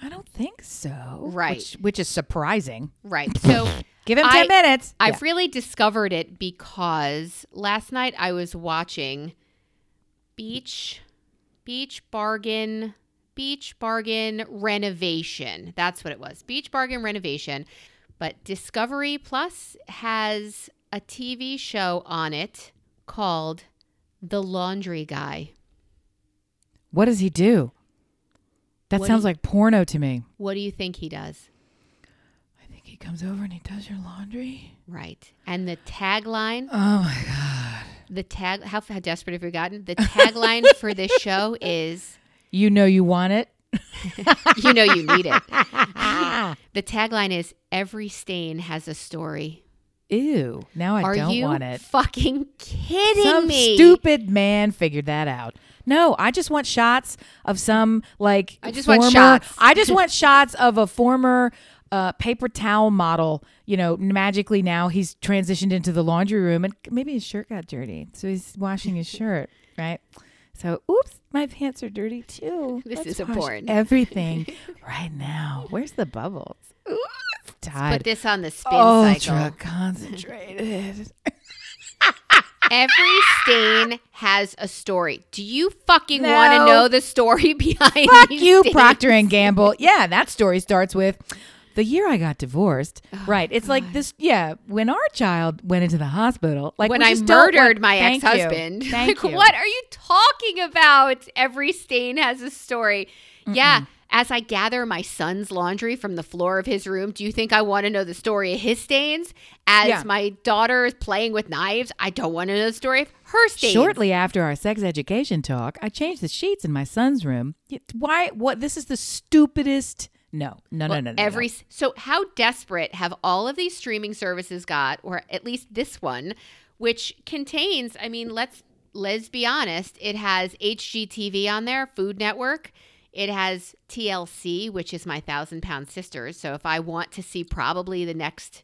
I don't think so. Right. Which, which is surprising. Right. So Give him I- ten minutes. I've Yeah. really discovered it because last night I was watching Beach Beach Bargain Beach Bargain Renovation. That's what it was. Beach Bargain Renovation But Discovery Plus has a TV show on it called The Laundry Guy. What does he do? That What do sounds you- like porno to me. What do you think he does? I think he comes over and he does your laundry. Right. And the tagline, Oh my god. the tag, how, how desperate have we gotten? The tagline for this show is, You know you want it. you know, you need it. The tagline is, every stain has a story. Ew. Now I Are don't you want it. fucking kidding Some me? stupid man figured that out. No, I just want shots of some like. I just want shots. I just want shots of a former uh, paper towel model. You know, magically now he's transitioned into the laundry room, and maybe his shirt got dirty, so he's washing his shirt. Right. So, oops, my pants are dirty too. This Let's is a porn. Everything right now. Where's the bubbles? Ooh, it's Put this on the spin Ultra cycle. concentrated. Every stain has a story. Do you fucking No. want to know the story behind Fuck you, stains? Procter and Gamble. Yeah, that story starts with the year I got divorced. Oh, right. It's like this. Yeah, when our child went into the hospital, like when I murdered my ex-husband. Thank like, you. what are you talking about? Every stain has a story. Yeah. As I gather my son's laundry from the floor of his room, do you think I want to know the story of his stains? As Yeah. my daughter is playing with knives, I don't want to know the story of her stains. Shortly after our sex education talk, I changed the sheets in my son's room. Why? What? This is the stupidest. No, no, no, Well, no, no. every no. so how desperate have all of these streaming services got, or at least this one, which contains? I mean, let's let's be honest. It has HGTV on there, Food Network. It has TLC, which is my Thousand Pound Sisters. So if I want to see probably the next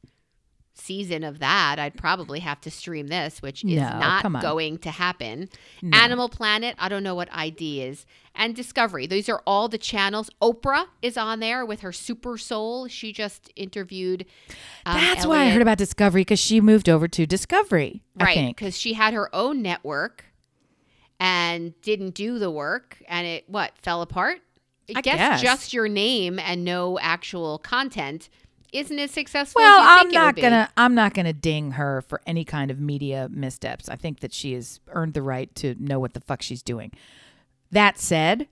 season of that, I'd probably have to stream this, which is No, not going to happen. No. Animal Planet, I don't know what ID is. And Discovery. These are all the channels. Oprah is on there with her Super Soul. She just interviewed. um, That's why I heard about Discovery because she moved over to Discovery. Right because she had her own network and didn't do the work, and it what fell apart. I, I guess, guess. just your name and no actual content isn't as successful. Well, as I'm think it would not gonna I'm not gonna ding her for any kind of media missteps. I think that she has earned the right to know what the fuck she's doing. That said,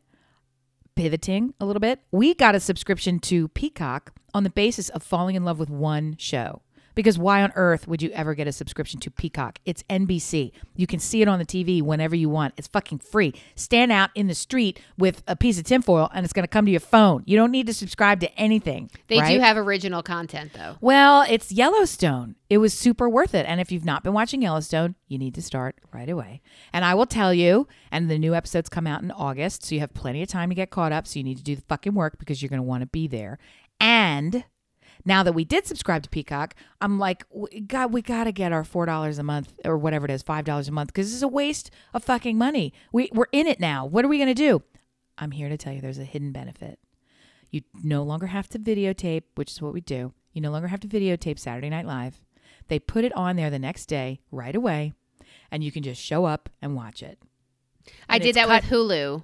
pivoting a little bit, we got a subscription to Peacock on the basis of falling in love with one show. Because why on earth would you ever get a subscription to Peacock? It's NBC. You can see it on the TV whenever you want. It's fucking free. Stand out in the street with a piece of tinfoil and it's going to come to your phone. You don't need to subscribe to anything. They right? do have original content though. Well, it's Yellowstone. It was super worth it. And if you've not been watching Yellowstone, you need to start right away. And I will tell you, and the new episodes come out in August, so you have plenty of time to get caught up. So you need to do the fucking work because you're going to want to be there. And now that we did subscribe to Peacock, I'm like, God, we got to get our $4 a month or whatever it is, $5 a month, because this is a waste of fucking money. We, we're in it now. What are we going to do? I'm here to tell you there's a hidden benefit. You no longer have to videotape, which is what we do. You no longer have to videotape Saturday Night Live. They put it on there the next day, right away, and you can just show up and watch it. I did that cut- with Hulu.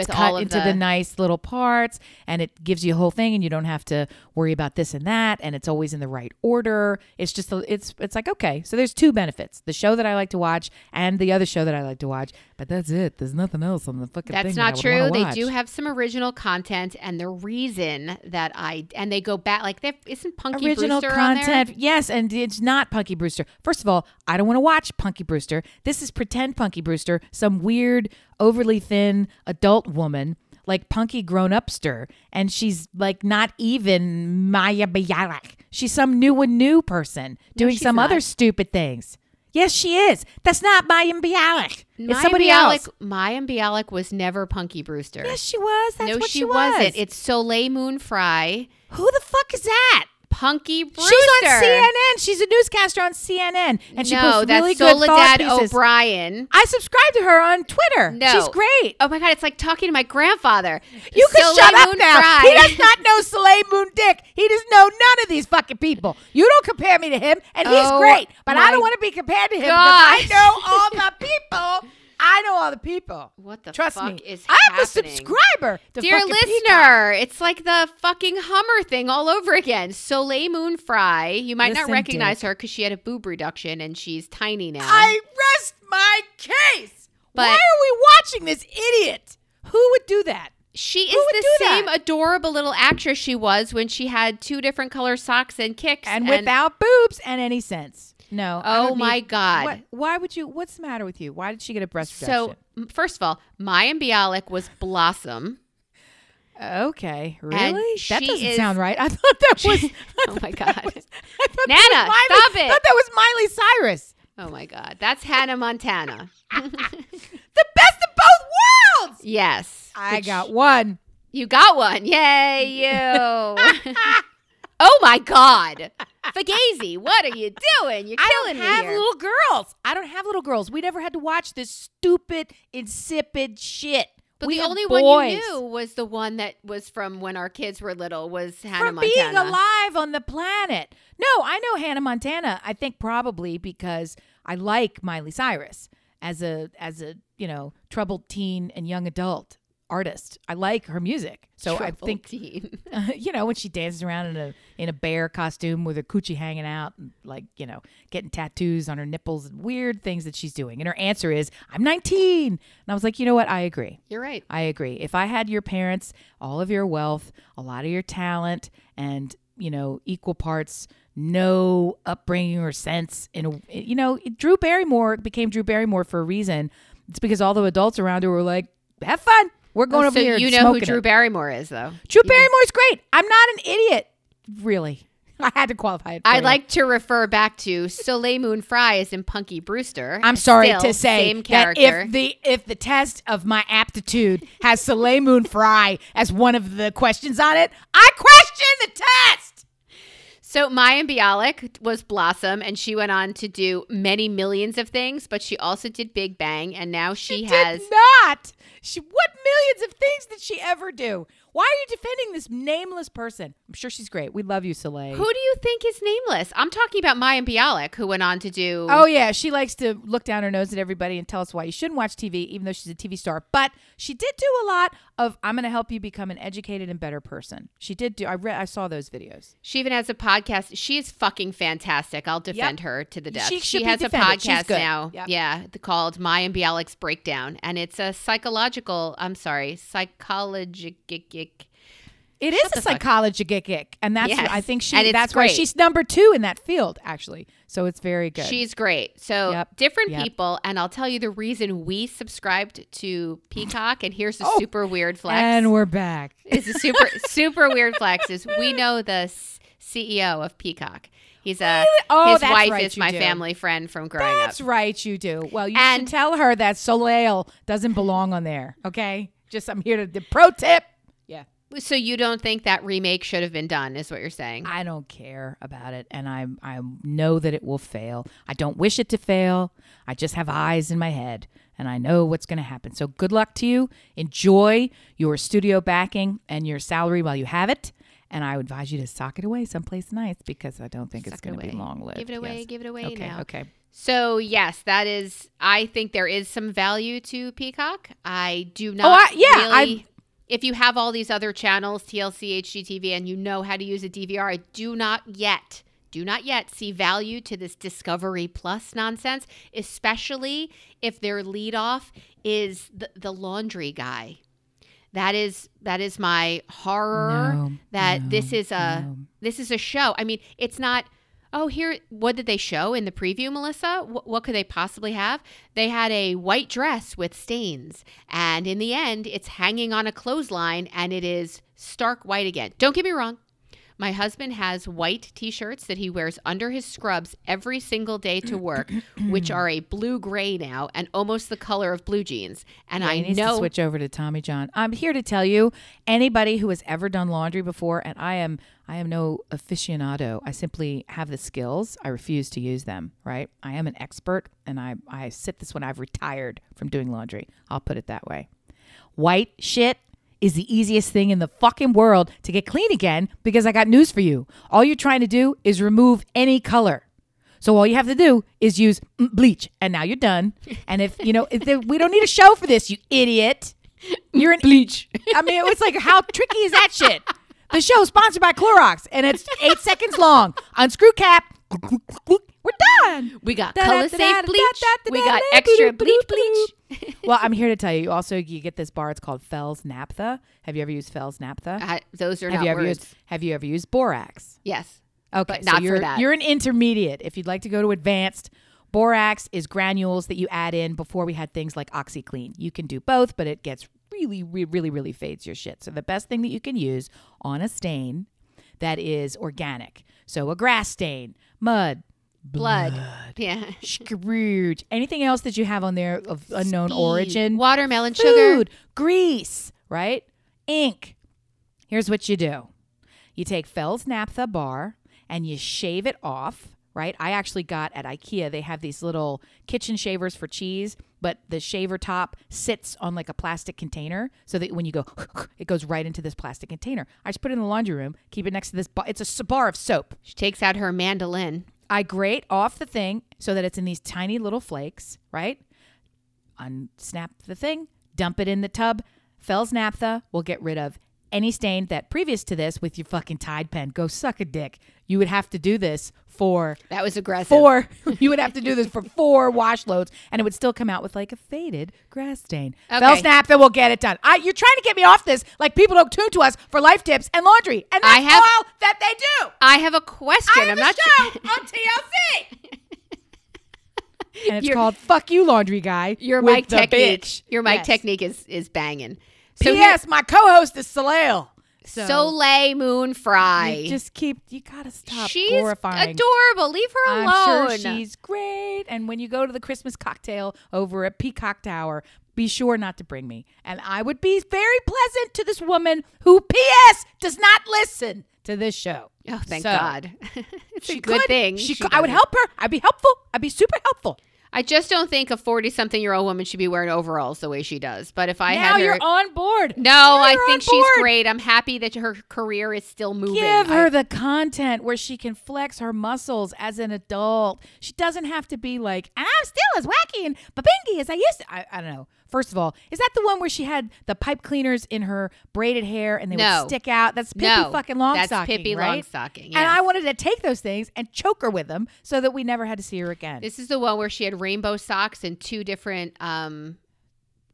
It's cut into the, the, nice little parts, and it gives you a whole thing, and you don't have to worry about this and that, and it's always in the right order. It's just it's it's like okay, so there's two benefits: the show that I like to watch and the other show that I like to watch. But that's it. There's nothing else on the fucking. That's not that true. They do have some original content, and the reason that I and they go back like they isn't Punky original Brewster on there? content. Yes, and it's not Punky Brewster. First of all, I don't want to watch Punky Brewster. This is pretend Punky Brewster, some weird, overly thin adult woman. Like punky grown upster, and she's like not even Mayim Bialik. She's some new and new person doing she's some not. other stupid things. Yes, she is. That's not Mayim Bialik. It's Maya somebody Bialik, else. Mayim Bialik was never Punky Brewster. Yes, she was. That's no, what she, she, wasn't. was. It's Soleil Moon Frye, Who the fuck is that? Punky Brewster. She's on CNN. She's a newscaster on CNN, and she no, posts that's really good thought Soledad pieces. O'Brien. I subscribe to her on Twitter. No. She's great. Oh my god, it's like talking to my grandfather. You can Soleil shut up Moon now. Frye. He does not know Soleil Moon Dick. He does know none of these fucking people. You don't compare me to him, and he's Oh, great. But I don't want to be compared to him gosh. because I know all the people. I know all the people. What the Trust fuck me, is I'm a subscriber. Dear listener, Peacock. it's like the fucking Hummer thing all over again. Soleil Moon Frye. You might not recognize Dick. her because she had a boob reduction and she's tiny now. I rest my case. But- Why are we watching this idiot? Who would do that? she Who is the same that? adorable little actress she was when she had two different color socks and kicks. And without boobs and any sense. No. Oh my need- God. What, why would you? What's the matter with you? Why did she get a breast so, reduction? m- first of all, Mayim Bialik was Blossom. Okay, really? That doesn't is- sound right. I thought that oh was. Oh my God. That Nana, stop it. I thought that was Miley Cyrus. Oh my God. That's Hannah Montana. The best of both worlds. yes. I got one. You got one. Yay, you. Oh my God. Fugazi, what are you doing? You're I killing don't have here. little girls. I don't have little girls. We never had to watch this stupid, insipid shit. but we the only boys. one you knew was the one that was from when our kids were little was Hannah from Montana. being alive on the planet. No, I know Hannah Montana. I think probably because I like Miley Cyrus as a as a you know troubled teen and young adult artist. I like her music, so I think teen. you know when she dances around in a in a bear costume with her coochie hanging out, and like you know getting tattoos on her nipples and weird things that she's doing. And her answer is, "I'm 19," and I was like, you know what? I agree. You're right. I agree. If I had your parents, all of your wealth, a lot of your talent, and you know, equal parts, no upbringing or sense in a, you know, Drew Barrymore became Drew Barrymore for a reason. It's because all the adults around her were like, "Have fun. We're going Oh, over so here." you know who Drew. Barrymore is, though. Drew Barrymore's great. I'm not an idiot, really. I had to qualify it. I you. like to refer back to Soleil Moon Frye is in Punky Brewster. I'm sorry Still, to say same that if the if the test of my aptitude has Soleil Moon Frye as one of the questions on it, I question the test. So Mayim Bialik was Blossom, and she went on to do many millions of things, but she also did Big Bang, and now she, She has. did not. She what millions of things did she ever do? Why are you defending this nameless person? I'm sure she's great. We love you, Soleil. Who do you think is nameless? I'm talking about Mayim Bialik, who went on to do. Oh yeah, she likes to look down her nose at everybody and tell us why you shouldn't watch TV, even though she's a TV star. But she did do a lot of "I'm going to help you become an educated and better person." She did do. I read. I saw those videos. She even has a podcast. She is fucking fantastic. I'll defend her to the death. She be has a defended. Podcast now. Yep. Yeah, called Mayim Bialik's Breakdown, and it's a psychological. I'm sorry, psychologic. It Shut is a psychology and that's Yes. I think she. And That's why she's number two in that field, actually. So it's very good. She's great. So Yep. different Yep. people, and I'll tell you the reason we subscribed to Peacock. And here's a Oh. super weird flex. and we're back. It's a super super weird flex. Is we know the CEO of Peacock. He's a Oh, his wife right, is my do. family friend from growing That's up. right, you do. Well, you And- should tell her that Soleil doesn't belong on there. Okay, just I'm here to the pro tip. So you don't think that remake should have been done? Is what you're saying? I don't care about it, and I I know that it will fail. I don't wish it to fail. I just have eyes in my head, and I know what's going to happen. So good luck to you. Enjoy your studio backing and your salary while you have it. And I would advise you to sock it away someplace nice because I don't think it's Suck going to be long lived. Give it away. Give it away Okay. now. Okay. So yes, that is. I think there is some value to Peacock. I do oh, not. Oh, I- yeah, I- really- if you have all these other channels, TLC, HGTV, and you know how to use a DVR, I do not yet, do not yet see value to this Discovery Plus nonsense, especially if their lead off is the, the laundry guy. That is that is my horror. No, that no, this is a no. this is a show. I mean, it's not. Oh, here, what did they show in the preview, Melissa? What, what could they possibly have? They had a white dress with stains, and in the end, it's hanging on a clothesline, and it is stark white again. Don't get me wrong. My husband has white t shirts that he wears under his scrubs every single day to work, which are a blue gray now and almost the color of blue jeans. And Yeah, I know to switch over to Tommy John. I'm here to tell you, anybody who has ever done laundry before, and I am, I am no aficionado. I simply have the skills. I refuse to use them. Right? I am an expert, and I, I sit this when I've retired from doing laundry. I'll put it that way. White shit is the easiest thing in the fucking world to get clean again because I got news for you. All you're trying to do is remove any color. So all you have to do is use mm, bleach, and now you're done. And if you know, if we don't need a show for this, you idiot. You're an bleach. I mean, it was like, how tricky is that shit? The show is sponsored by Clorox, and it's eight seconds long. Unscrew cap. We're done. We got color safe bleach. We got extra bleach bleach. Well, I'm here to tell you. You also you get this bar. It's called Fels-Naptha. Have you ever used Fels-Naptha? Those are have not you ever words. used Have you ever used borax? yes. Okay, so not for you're that. you're an intermediate. If you'd like to go to advanced, borax is granules that you add in before we had things like OxiClean. You can do both, but it gets really, re- really, really fades your shit. So the best thing that you can use on a stain that is organic. So a grass stain, mud, Blood. Yeah. scrooge, anything else that you have on there of unknown Speed. origin, Watermelon sugar. grease, right? Ink. Here's what you do. You take Fels-Naptha bar and you shave it off, right? I actually got at IKEA, they have these little kitchen shavers for cheese, but the shaver top sits on like a plastic container so that when you go, it goes right into this plastic container. I just put it in the laundry room, keep it next to this bar. It's a bar of soap. She takes out her mandolin. I grate off the thing so that it's in these tiny little flakes, right? Unsnap the thing, dump it in the tub. Fels-Naptha will get rid of any stain that previous to this with your fucking Tide pen. Go suck a dick. You would have to do this for That was aggressive. four. you would have to do this for four wash loads, and it would still come out with like a faded grass stain. Okay. Fels-Naptha will get it done. I, you're trying to get me off this like people don't tune to us for life tips and laundry, and that's I have- all that they do. I have a question. I have I'm a not show sure. on TLC. and it's Your- called "Fuck You, Laundry Guy." Your mic technique. bitch. Your mic Yes. technique is is banging. So here- P.S. My co-host is Soleil. So Soleil Moon Frye. you just keep. You gotta stop She's glorifying. adorable. Leave her I'm alone. sure she's great. And when you go to the Christmas cocktail over at Peacock Tower, be sure not to bring me. And I would be very pleasant to this woman who, P.S., does not listen to this show. oh, thank So, God. it's a She good could. thing. She, she could. I would help her. I'd be helpful. I'd be super helpful. I just don't think a 40 something year old woman should be wearing overalls the way she does. But if I now had her. you're on board. no, Now I think she's great. I'm happy that her career is still moving. Give her I- the content where she can flex her muscles as an adult. She doesn't have to be like, I'm still as wacky and babingy as I used to. I, I don't know. First of all, is that the one where she had the pipe cleaners in her braided hair and they No. would stick out? That's Pippi No, fucking that's Longstocking, Pippi right? Longstocking, And. I wanted to take those things and choke her with them so that we never had to see her again. This is the one where she had rainbow socks and two different um,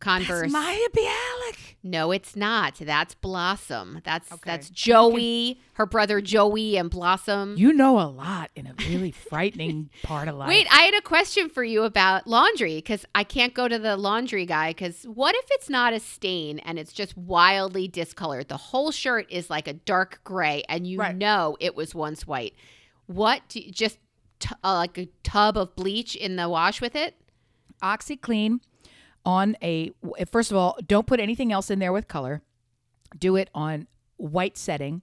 Converse. That's Mayim Bialik. no, it's not. That's Blossom. That's Okay. that's Joey, her brother Joey, and Blossom. You know a lot in a really frightening part of life. Wait, I had a question for you about laundry because I can't go to the laundry guy. Because what if it's not a stain and it's just wildly discolored? The whole shirt is like a dark gray, and you Right. know it was once white. What? Do you, just t- uh, like a tub of bleach in the wash with it? OxiClean on a first of all, don't put anything else in there with color. Do it on white setting.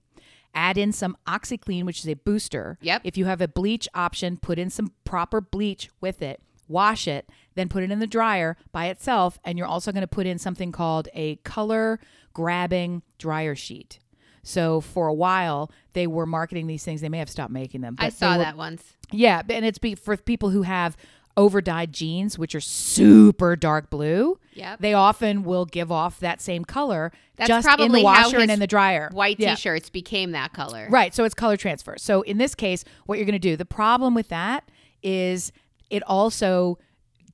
Add in some OxiClean, which is a booster. Yep. If you have a bleach option, put in some proper bleach with it. Wash it, then put it in the dryer by itself, and you're also going to put in something called a color grabbing dryer sheet. So for a while, they were marketing these things. They may have stopped making them. I saw were- that once. yeah, and it's be for people who have overdyed jeans, which are super dark blue. Yep. They often will give off that same color That's just in the how washer and in the dryer. White Yeah. t-shirts became that color. Right. So it's color transfer. So in this case, what you're going to do, the problem with that is it also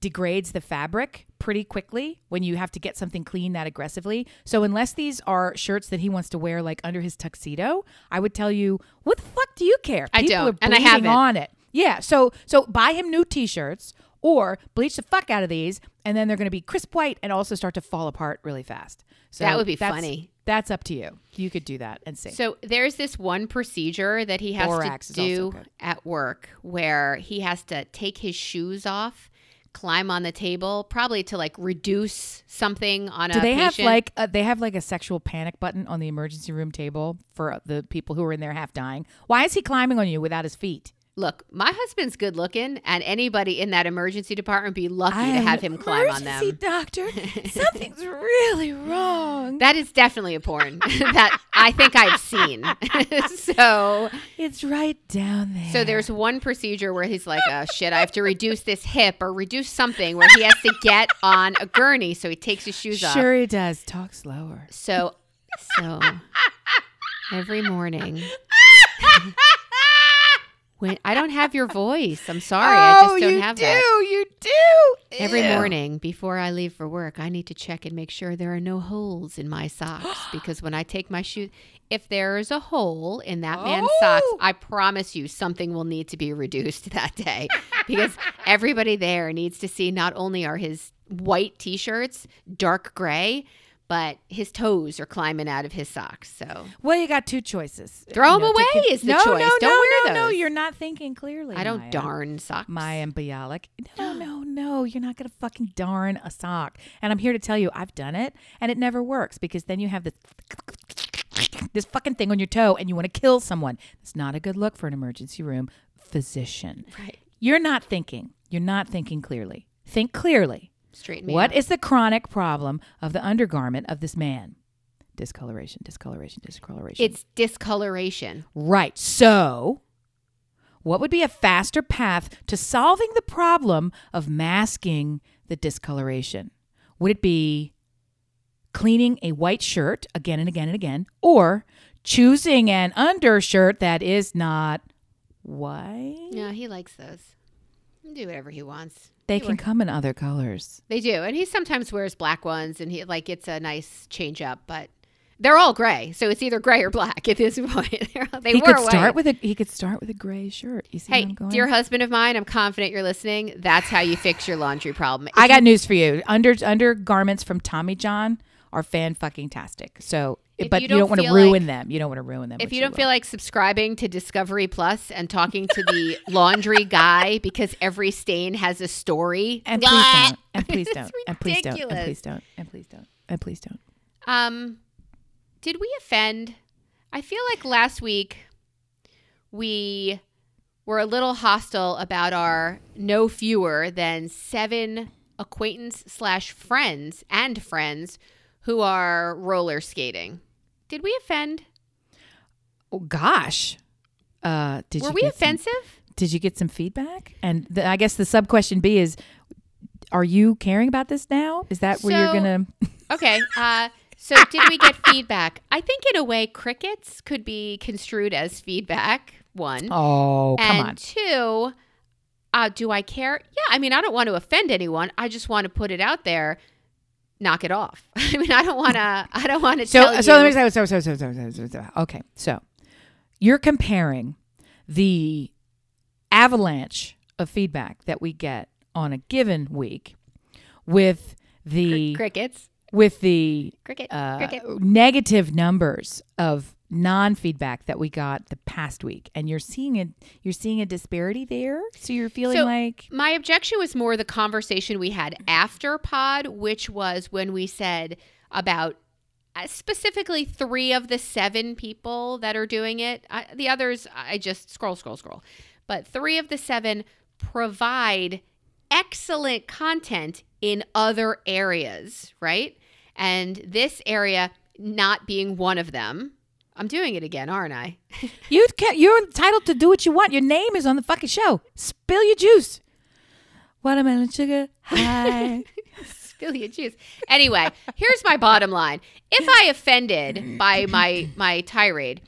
degrades the fabric pretty quickly when you have to get something clean that aggressively. So unless these are shirts that he wants to wear like under his tuxedo, I would tell you, what the fuck do you care? I People don't, are and I haven't. on it. Yeah. So so buy him new t-shirts or bleach the fuck out of these and then they're going to be crisp white and also start to fall apart really fast. So That would be that's- funny. That's up to you. You could do that and see. So there's this one procedure that he has Borax to do at work where he has to take his shoes off, climb on the table, probably to like reduce something on a Do they have like a, they have like a sexual panic button on the emergency room table for uh, the people who are in there half dying? Why is he climbing on you without his feet? Look, my husband's good looking, and anybody in that emergency department be lucky I to have him climb on emergency them. doctor. Something's really wrong. That is definitely a porn that I think I've seen. so, It's right down there. so there's one procedure where he's like, "Oh shit, I have to reduce this hip or reduce something," where he has to get on a gurney, so he takes his shoes off. Sure, he does. Talk slower. So, so every morning. When I don't have your voice, I'm sorry. I oh, just don't you have do. that. You do. You do. Every Ew. morning before I leave for work, I need to check and make sure there are no holes in my socks because when I take my shoes, if there is a hole in that man's socks, Oh. I promise you something will need to be reduced that day because everybody there needs to see not only are his white t-shirts dark gray, but his toes are climbing out of his socks. So Well, you got two choices. Throw You 'em to away con- is the no, choice. No, Don't no, no, no. You're not thinking clearly. I don't Maya. darn socks. Maya and Bialik. No, no, no. You're not going to fucking darn a sock. And I'm here to tell you, I've done it, and it never works because then you have this this fucking thing on your toe, and you want to kill someone. It's not a good look for an emergency room physician. Right. You're not thinking. You're not thinking clearly. Think clearly. Straighten me What out. is the chronic problem of the undergarment of this man? Discoloration, discoloration, discoloration. It's discoloration. Right. So, what would be a faster path to solving the problem of masking the discoloration? Would it be cleaning a white shirt again and again and again, or choosing an undershirt that is not white? Yeah, he likes those. Do whatever he wants. They He can works- come in other colors. They do, and he sometimes wears black ones, and he like it's a nice change up. But they're all gray, so it's either gray or black at this point. They're he could start white. with a he could start with a gray shirt. You see Hey, dear husband of mine, I'm confident you're listening. That's how you fix your laundry problem. If I got news for you. Under undergarments from Tommy John are fan fucking tastic. So, If but you you don't don't, want to ruin like- them. You don't want to ruin them. if you don't will. feel like subscribing to Discovery Plus and talking to the laundry guy because every stain has a story, and please don't, and please don't, and please don't, and please don't, and please don't, and please don't. Um, did we offend? I feel like last week we were a little hostile about our no fewer than seven acquaintance slash friends and friends who are roller skating. Did we offend? Oh gosh, uh, did were you we get some- offensive? did you get some feedback? And the, I guess the sub question B is, are you caring about this now? Is that where you're gonna? Okay. Uh, so did we get feedback? I think in a way, crickets could be construed as feedback. One. Oh come and on. two, uh, do I care? Yeah, I mean, I don't want to offend anyone. I just want to put it out there. Knock it off. I mean, I don't want to. I don't want to So tell so you. let me so so so so so so so. Okay, so you're comparing the avalanche of feedback that we get on a given week with the crickets. with the Cricket. uh, cricket. negative numbers of non-feedback that we got the past week, and you're seeing a you're seeing a disparity there. So you're feeling So- like My objection was more the conversation we had after pod, which was when we said about uh, specifically three of the seven people that are doing it. I, the others, I just scroll, scroll, scroll. But three of the seven provide excellent content in other areas, right? And this area not being one of them. I'm doing it again, aren't I? you can you're entitled to do what you want. Your name is on the fucking show. Spill your juice. Watermelon sugar high. spill your juice. Anyway, here's my bottom line. If I offended by my my tirade,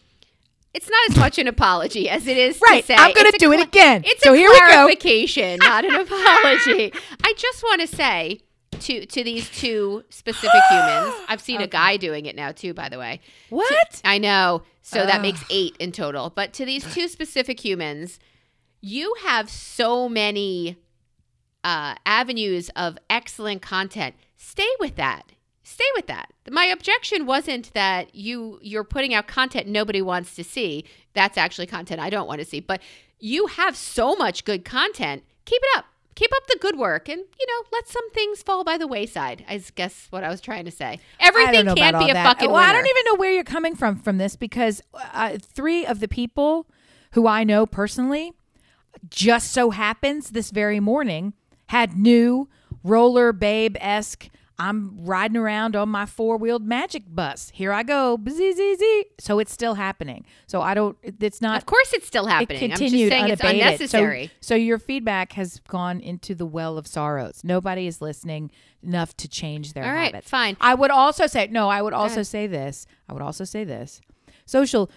it's not as much an apology as it is Right, to say I'm it's a do it again. It's So a here we go. clarification, not an apology. I just want to say to to these two specific humans. I've seen a guy doing it now too, by the way. what? I know. So that makes eight in total. But to these two specific humans, you have so many uh, avenues of excellent content. Stay with that. Stay with that. My objection wasn't that you you're putting out content nobody wants to see. That's actually content I don't want to see. But you have so much good content. Keep it up. Keep up the good work, and you know, let some things fall by the wayside. I guess what I was trying to say. Everything can't be a that. fucking Well, I don't even know where you're coming from from this because uh, three of the people who I know personally, just so happens this very morning had new roller babe esque. I'm riding around on my four wheeled magic bus. Here I go. Bzzz. So it's still happening. So I don't, it's not. Of course, it's still happening. It I'm continued just saying it's unabated. unnecessary. So, so your feedback has gone into the well of sorrows. Nobody is listening enough to change their All right, habits. fine. I would also say no. I would also say this. I would also say this. Social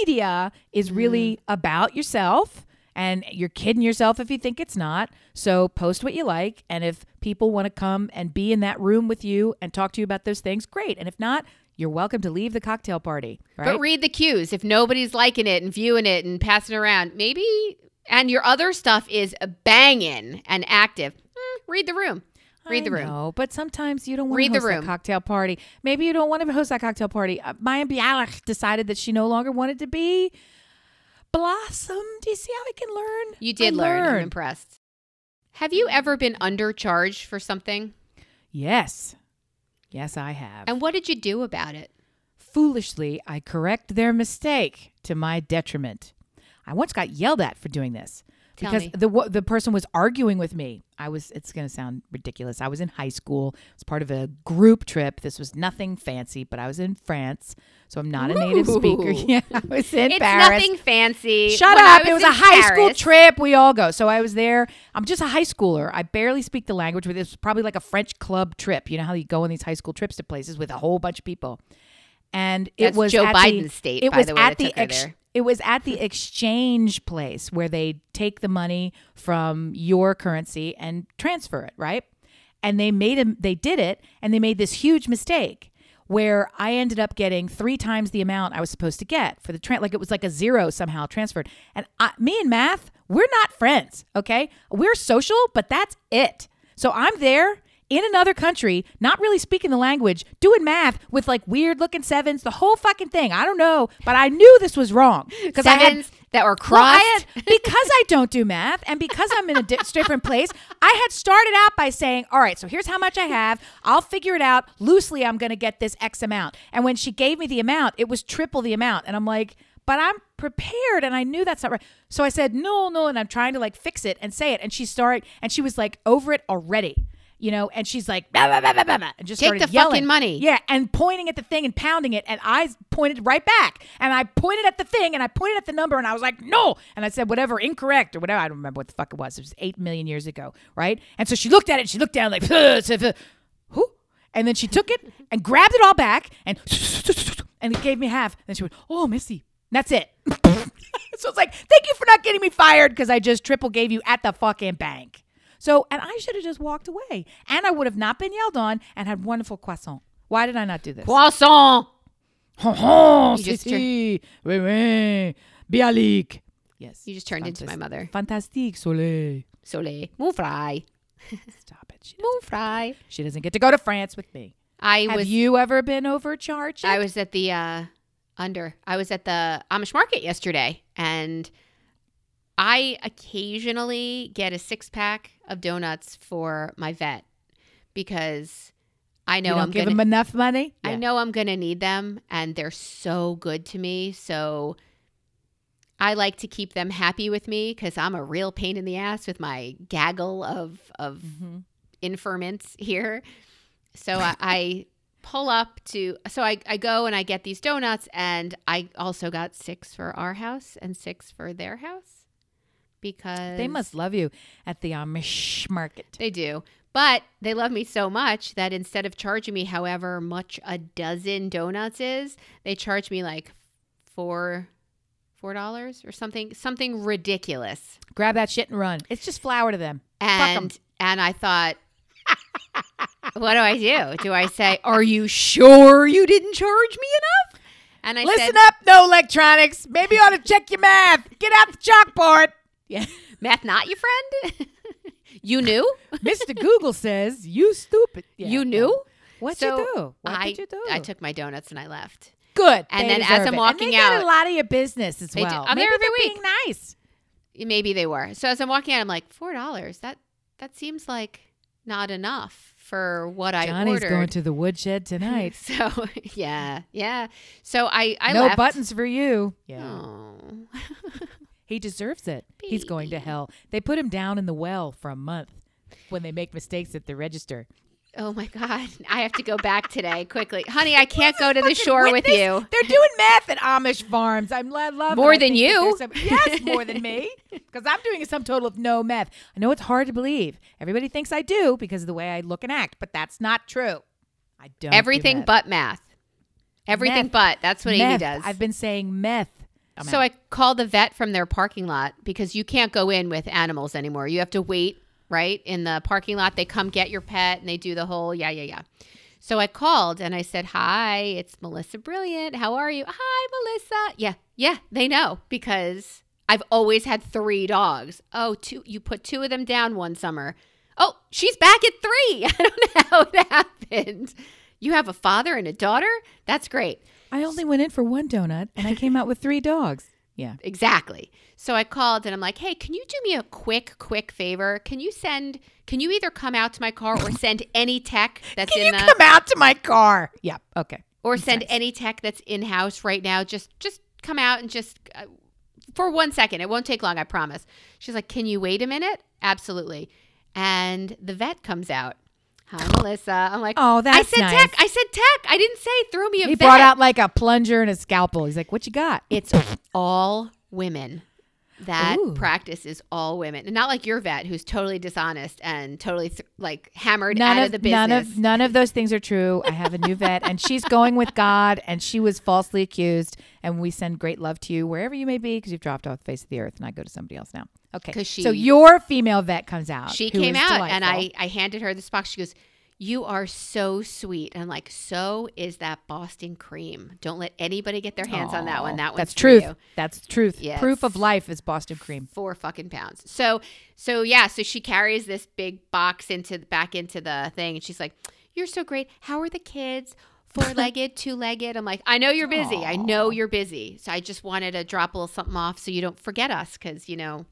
media is really Mm. about yourself. And you're kidding yourself if you think it's not. So post what you like. And if people want to come and be in that room with you and talk to you about those things, great. And if not, you're welcome to leave the cocktail party. Right? But read the cues. If nobody's liking it and viewing it and passing it around, maybe, and your other stuff is banging and active, mm, read the room. Read the I room. know, but sometimes you don't want Read to the host that room. cocktail party. Maybe you don't want to host that cocktail party. Uh, Mayim Bialik decided that she no longer wanted to be blossom. Do you see how I can learn? You did I learn. I'm impressed. Have you ever been undercharged for something? Yes, yes, I have. And what did you do about it? Foolishly, I correct their mistake to my detriment. I once got yelled at for doing this Tell because me. the wo- the person was arguing with me. I was. It's going to sound ridiculous. I was in high school. It was part of a group trip. This was nothing fancy, but I was in France, so I'm not a native speaker. Ooh. Yeah, I was in it's Paris. nothing fancy. Shut When up! it was a high school trip. We all go. So I was there. I'm just a high schooler. I barely speak the language. But it was probably like a French club trip. You know how you go on these high school trips to places with a whole bunch of people. And it That's was Joe the- Biden's state, It by was the way, at the there. It was at the exchange place where they take the money from your currency and transfer it, right? And they made a, they did it, and they made this huge mistake where I ended up getting three times the amount I was supposed to get for the tran like it was like a zero somehow transferred. And I, me and math, we're not friends, okay? We're social, but that's it. So I'm there in another country, not really speaking the language, doing math with like weird looking sevens, the whole fucking thing. I don't know, but I knew this was wrong because I had that were well, I crossed. had, because I don't do math and because I'm in a di- different place, I had started out by saying, All right, so here's how much I have. I'll figure it out. Loosely, I'm going to get this X amount. And when she gave me the amount, it was triple the amount. And I'm like, But I'm prepared and I knew that's not right. So I said, No, no. And I'm trying to like fix it and say it. And she started, and she was like over it already. You know, and she's like, blah, blah, blah, blah, blah, and just Take the yelling. fucking money. Yeah, and pointing at the thing and pounding it, and I pointed right back, and I pointed at the thing, and I pointed at the number, and I was like, no, and I said whatever, incorrect or whatever. I don't remember what the fuck it was. It was eight million years ago, right? And so she looked at it, she looked down like, who? And then she took it and grabbed it all back, and and it gave me half. And then she went, oh, Missy, and that's it. so it's like, thank you for not getting me fired because I just triple gave you at the fucking bank. So, and I should have just walked away, and I would have not been yelled on and had wonderful croissant. Why did I not do this? Croissant. You just si, si. Oui, oui. Bialik. Yes. You just turned into my mother. Fantastique, Soleil. Soleil. Mon fry. Stop it. She, fry. she doesn't get to go to France with me. I Have was you ever been overcharged? I was at the uh under. I was at the Amish market yesterday and I occasionally get a six pack of donuts for my vet because I know I'm give gonna them enough money. I Yeah. know I'm going to need them and they're so good to me. So I like to keep them happy with me because I'm a real pain in the ass with my gaggle of, of Mhm. inferments here. So I, I pull up to, so I, I go and I get these donuts and I also got six for our house and six for their house because They must love you at the Amish market. they do. But they love me so much that instead of charging me however much a dozen donuts is, they charge me like four four dollars or something something ridiculous. Grab that shit and run. It's just flour to them. And and I thought what do I do? Do I say, Are you sure you didn't charge me enough? And I Listen said, up, no electronics. Maybe you ought to check your math. Get out the chalkboard. Yeah. Math not your friend? you knew? Mr. Google says you stupid. Yeah. You knew? What'd So you do? What I, did you do? I took my donuts and I left. good. and They then as I'm it. walking and they out- a lot of your business as do. well. I'm there Maybe every they're week. Being nice. Maybe they were. So as I'm walking out, I'm like, four dollars. That that seems like not enough for what I ordered. Johnny's going to the woodshed tonight. so yeah, yeah. So I I no left. buttons for you. Yeah. Oh. He deserves it. He's going to hell. They put him down in the well for a month when they make mistakes at the register. Oh my God. I have to go back today quickly. Honey, I can't go to the shore with you. They're doing meth at Amish farms. I'm lo- love More than you. some- yes, more than me. Because I'm doing a sum total of no meth. I know it's hard to believe. Everybody thinks I do because of the way I look and act, but that's not true. I don't. do Everything meth. but math. Everything Meth. but. That's what Amy does. I've been saying meth. I'm so out. I called the vet from their parking lot because you can't go in with animals anymore. You have to wait, right? In the parking lot, they come get your pet and they do the whole yeah, yeah, yeah. So I called and I said, Hi, it's Melissa Brilliant. How are you? Hi, Melissa. Yeah, yeah, they know because I've always had three dogs. Oh, two you put two of them down one summer. Oh, she's back at three. I don't know how it happened. You have a father and a daughter? That's great. I only went in for one donut and I came out with three dogs. Yeah. Exactly. So I called and I'm like, hey, can you do me a quick, quick favor? Can you send, can you either come out to my car or send any tech that's in? Can in you the, come out to my car? Yeah. Okay. or send any tech that's in house right now? Just, just come out and just, uh, for one second. It won't take long, I promise. She's like, can you wait a minute? Absolutely. And the vet comes out. Hi, Melissa. I'm like, Oh, that's I said nice. tech. I said tech. I didn't say throw me a He brought out like a plunger and a scalpel. He's like, "What you got?" It's all women. That Ooh. practice is all women, and not like your vet, who's totally dishonest and totally th- like hammered None out of, of, the business. none of none of those things are true. I have a new vet, and she's going with God, and she was falsely accused. And we send great love to you wherever you may be, because you've dropped off the face of the earth, and I go to somebody else now. Okay, 'Cause so she- your female vet comes out. she came out, and I. I handed her this box. She goes, "You are so sweet," and I'm like, "So is that Boston cream. Don't let anybody get their hands on that one. That one's that's truth. you." That's truth. Yeah, Proof of life is Boston cream. four fucking pounds. So so yeah, so she carries this big box into back into the thing, and she's like, "You're so great. How are the kids? Four legged, two legged." I'm like, "I know you're busy. I know you're busy. So I just wanted to drop a little something off so you don't forget us, because you know."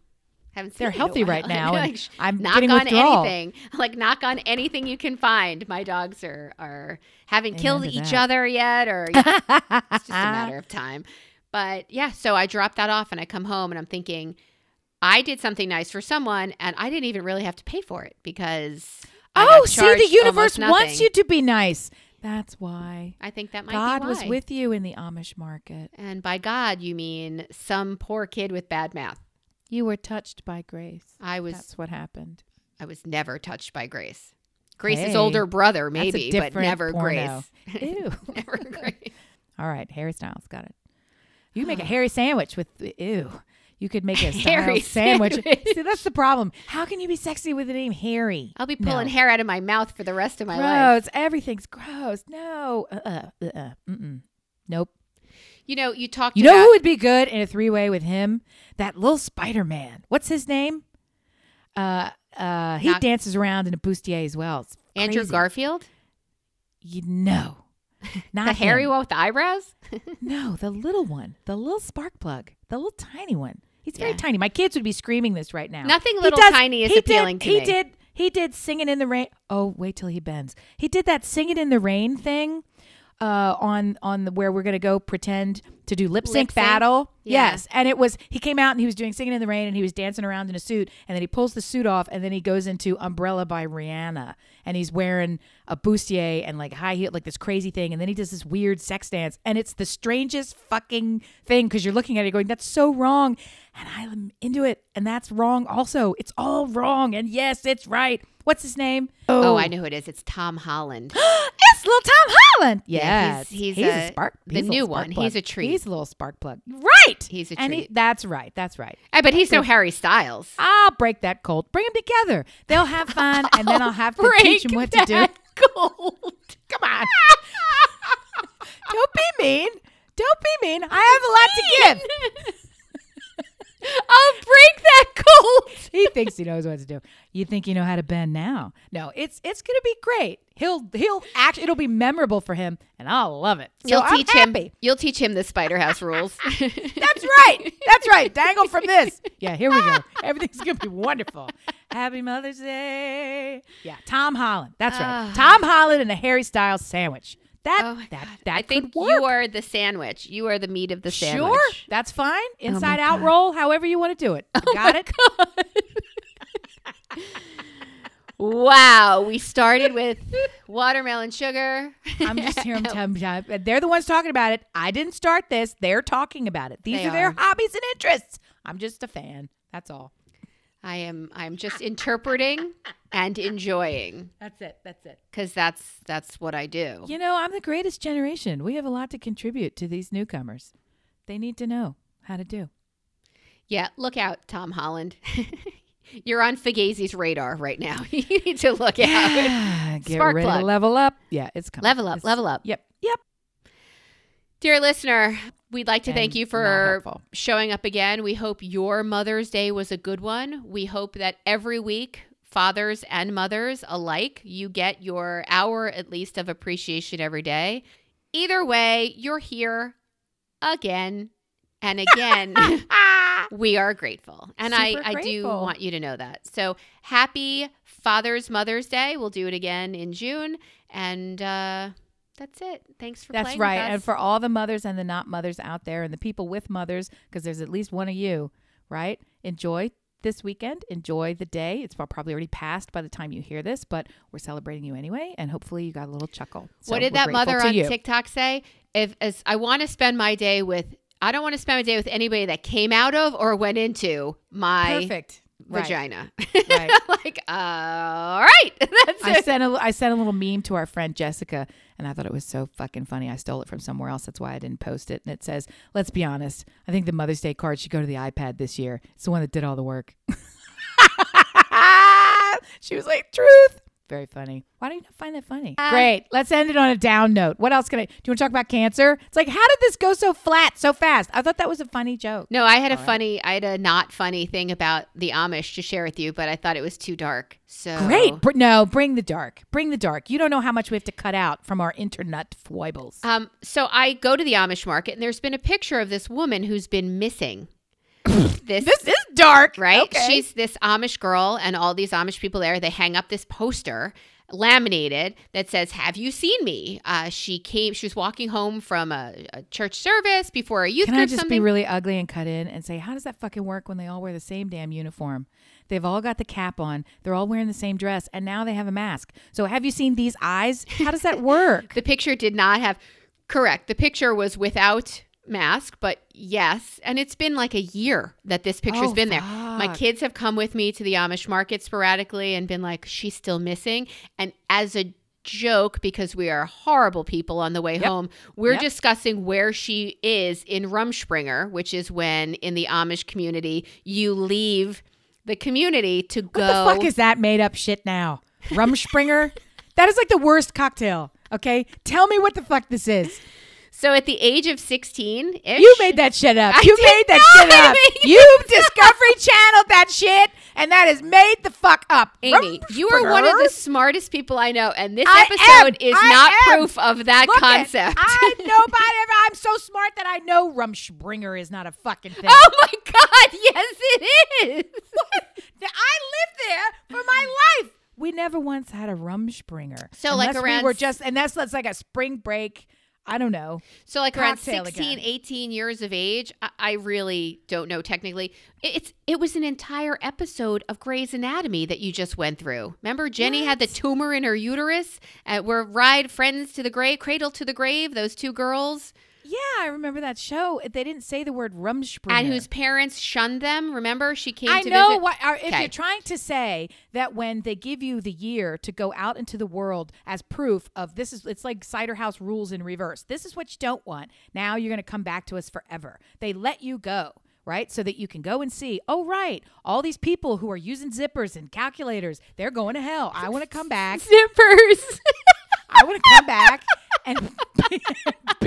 Haven't They're you in a healthy right now, Like, I'm knock getting on withdrawal. anything. Like knock on anything you can find. My dogs are are haven't killed each that. other yet, or yeah, it's just a matter of time. But yeah, so I drop that off and I come home and I'm thinking, I did something nice for someone and I didn't even really have to pay for it because Oh, see, the universe wants you to be nice. That's why I think that might God was with you in the Amish market. And by God, you mean some poor kid with bad math. You were touched by grace. I was That's what happened. I was never touched by Grace. Grace's Hey, older brother, maybe, but never porno. Grace. Ew. never Grace. All right, Harry Styles got it. You make a Harry sandwich with ew. You could make a Harry sandwich. sandwich. See, that's the problem. How can you be sexy with the name Harry? I'll be No. pulling hair out of my mouth for the rest of my life. Gross. Everything's gross. No. Uh. Uh. Uh. uh. Nope. You know, you talked You know about who would be good in a three way with him? That little Spider Man. What's his name? Uh. Uh. He Not- dances around in a bustier as well. It's Andrew crazy. Garfield, You know. Not the hairy him. one with the eyebrows. No, the little one, the little spark plug, the little tiny one. He's very Yeah. tiny. My kids would be screaming this right now. Nothing little does- tiny is appealing did, to he me. He did. He did singing in the rain. Oh, wait till he bends. He did that singing in the rain thing uh, on on the where we're gonna go pretend to do lip sync battle. Yeah. Yes, and it was he came out and he was doing singing in the rain and he was dancing around in a suit and then he pulls the suit off and then he goes into Umbrella by Rihanna and he's wearing a bustier and like high heel like this crazy thing and then he does this weird sex dance and it's the strangest fucking thing because you're looking at it going that's so wrong. And I'm into it and that's wrong also. It's all wrong and yes it's right what's his name oh, oh, I know who it is. It's Tom Holland. it's little Tom Holland. Yeah, Yes, he's- he's a, a- spark. the a new little one. plug. He's a treat. He's a little spark plug. Right. He's a and he- that's right. That's right. I bet he's no Harry Styles. I'll break that cold. Bring them together. They'll have fun, and then I'll have to teach them what to do. Cold. Come on. Don't be mean. Don't be mean. I have a lot to give. I'll break that cold. He thinks he knows what to do. You think you know how to bend now? No, it's it's gonna be great. He'll he'll act. It'll be memorable for him, and I'll love it. So You'll I'm teach him. You'll teach him the Spider House rules. That's right. That's right. Dangle from this. Yeah, here we go. Everything's gonna be wonderful. Happy Mother's Day. Yeah, Tom Holland. That's right. Ah. Tom Holland and a Harry Styles sandwich. That Oh that that I think work. you are the sandwich. You are the meat of the sandwich. Oh Sure, that's fine. Oh Inside my out God. roll, however you want to do it. Oh got it? Wow. We started with watermelon sugar. I'm just telling you, they're the ones talking about it. I didn't start this. They're talking about it. These They are their are. hobbies and interests. I'm just a fan. That's all. I am I'm just interpreting and enjoying That's it. That's it. cuz that's that's what I do. You know, I'm the greatest generation. We have a lot to contribute to these newcomers. They need to know how to do. Yeah, look out, Tom Holland. You're on Fugazi's radar right now. you need to look out. Get Spark ready plug. to level up. Yeah, it's coming. Level up, It's- level up. Yep. Yep. Dear listener, we'd like to thank you for showing up again. We hope your Mother's Day was a good one. We hope that every week, fathers and mothers alike, you get your hour at least of appreciation every day. Either way, you're here again and again. we are grateful. And I, Super I do grateful. want you to know that. So happy Father's Mother's Day. We'll do it again in June. And uh, that's it. Thanks for That's right. And for all the mothers and the not mothers out there and the people with mothers, because there's at least one of you, right? Enjoy this weekend. Enjoy the day. It's probably already passed by the time you hear this, but we're celebrating you anyway. And hopefully you got a little chuckle. So what did that mother on you. TikTok say? If as I want to spend my day with, I don't want to spend my day with anybody that came out of or went into my Perfect. Right. vagina. Right. like, uh, all right, that's I it. sent a I sent a little meme to our friend Jessica, and I thought it was so fucking funny. I stole it from somewhere else. That's why I didn't post it. And it says, "Let's be honest. I think the Mother's Day card should go to the iPad this year. It's the one that did all the work." she was like, "Truth." Very funny. Why do you not find that funny? Uh, Great. Let's end it on a down note. What else can I? Do you want to talk about cancer? It's like, how did this go so flat so fast? I thought that was a funny joke. No, I had a All right. funny, I had a not funny thing about the Amish to share with you, but I thought it was too dark. So Great. Br- no, bring the dark. Bring the dark. You don't know how much we have to cut out from our internet foibles. Um, so I go to the Amish market, and there's been a picture of this woman who's been missing. This This is dark, right? Okay. She's this Amish girl, and all these Amish people there. They hang up this poster, laminated, that says, "Have you seen me?" Uh, she came. She was walking home from a, a church service before a youth Can I group. just something. be really ugly and cut in and say, how does that fucking work when they all wear the same damn uniform? They've all got the cap on. They're all wearing the same dress, and now they have a mask. So, have you seen these eyes? How does that work? the picture did not have. Correct. The picture was without mask, but yes, and it's been like a year that this picture's Oh, been there. My kids have come with me to the Amish market sporadically and been like, "She's still missing," and as a joke because we are horrible people on the way Yep. home we're Yep. discussing where she is in rumspringa which is when in the amish community you leave the community to What go the fuck is that made up shit now? Rumspringa? that is like the worst cocktail. Okay, tell me what the fuck this is. So at the age of 16 You made that shit up. I you made that shit up. You Discovery Channeled that shit, and that is made the fuck up. Amy, you are one of the smartest people I know, and this I episode am. is I not am. proof of that Look it, concept. I nobody ever. I'm so smart that I know Rumspringa is not a fucking thing. oh my God, yes, it is. What? I lived there for my life. We never once had a Rumspringa. So, like, Unless around we were just, and that's that's like a spring break. I don't know. So, like around Cocktail 16, again. 18 years of age, I, I really don't know technically. It- It's It was an entire episode of Grey's Anatomy that you just went through. Remember, Jenny had the tumor in her uterus? Uh, we're ride friends to the grave, cradle to the grave, those two girls, Yeah, I remember that show. They didn't say the word Rumspringa. and whose parents shunned them. Remember, she came I to know visit. what. If Okay. you're trying to say that when they give you the year to go out into the world as proof of this is, it's like cider house rules in reverse. This is what you don't want. Now you're going to come back to us forever. They let you go. Right, so that you can go and see. Oh, right, all these people who are using zippers and calculators, they're going to hell. I want to come back. Zippers. I want to come back and be,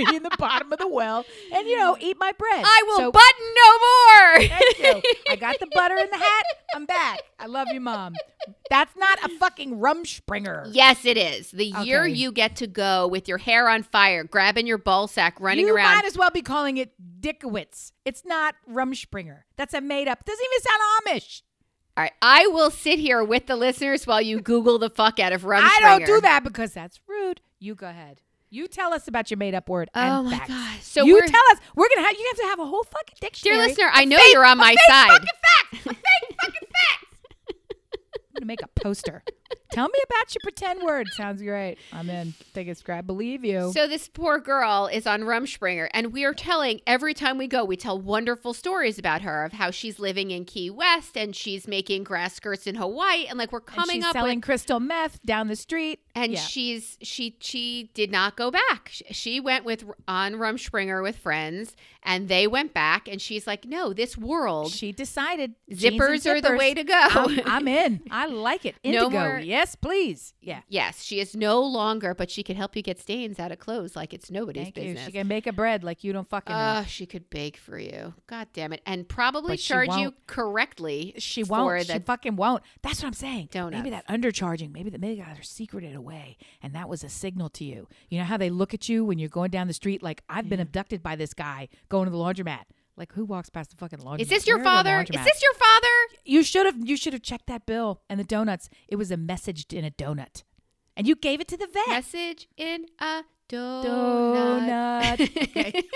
be in the bottom of the well and you know eat my bread. I will So- button no more. Thank you. I got the butter in the hat. I'm back. I love you, mom. That's not a fucking rumspringa. Yes, it is. The year you get to go with your hair on fire, grabbing your ball sack, running you around. You might as well be calling it Dickowitz. It's not Rumspringa. That's a made up. Doesn't even sound Amish. All right, I will sit here with the listeners while you Google the fuck out of Rumspringa. I don't do that because that's rude. You go ahead. You tell us about your made up word. Oh my facts. god! So you tell us. We're gonna have you have to have a whole fucking dictionary. dear listener, I know Fake- you're on my fake side. Fucking facts. Fake fucking facts. I'm gonna make a poster. Tell me about your pretend word. Sounds great. I'm in. Take a scrap. Believe you. So this poor girl is on Rumspringa, and we are telling every time we go, we tell wonderful stories about her of how she's living in Key West and she's making grass skirts in Hawaii, and like we're coming she's up selling with, crystal meth down the street. and Yeah. she's she she did not go back. She, she went with on Rumspringa with friends, and they went back, and she's like, no, this world She decided and zippers are the way to go. I'm, I'm in. I like it. No Yes, please. Yeah. yes, she is no longer, but she could help you get stains out of clothes like it's nobody's Thank you. business. She can make a bread like you don't fucking know. Oh, she could bake for you. God damn it. And probably But charge you correctly. She won't. She fucking won't. That's what I'm saying. Donuts. Maybe that undercharging. Maybe the maybe guys are secreted away, and that was a signal to you. You know how they look at you when you're going down the street, like I've been abducted by this guy going to the laundromat. Like who walks past the fucking laundromat? Is this your Where are the father? Is this your father? You should have. You should have checked that bill and the donuts. It was a message in a donut, and you gave it to the vet. Message in a donut. Donut.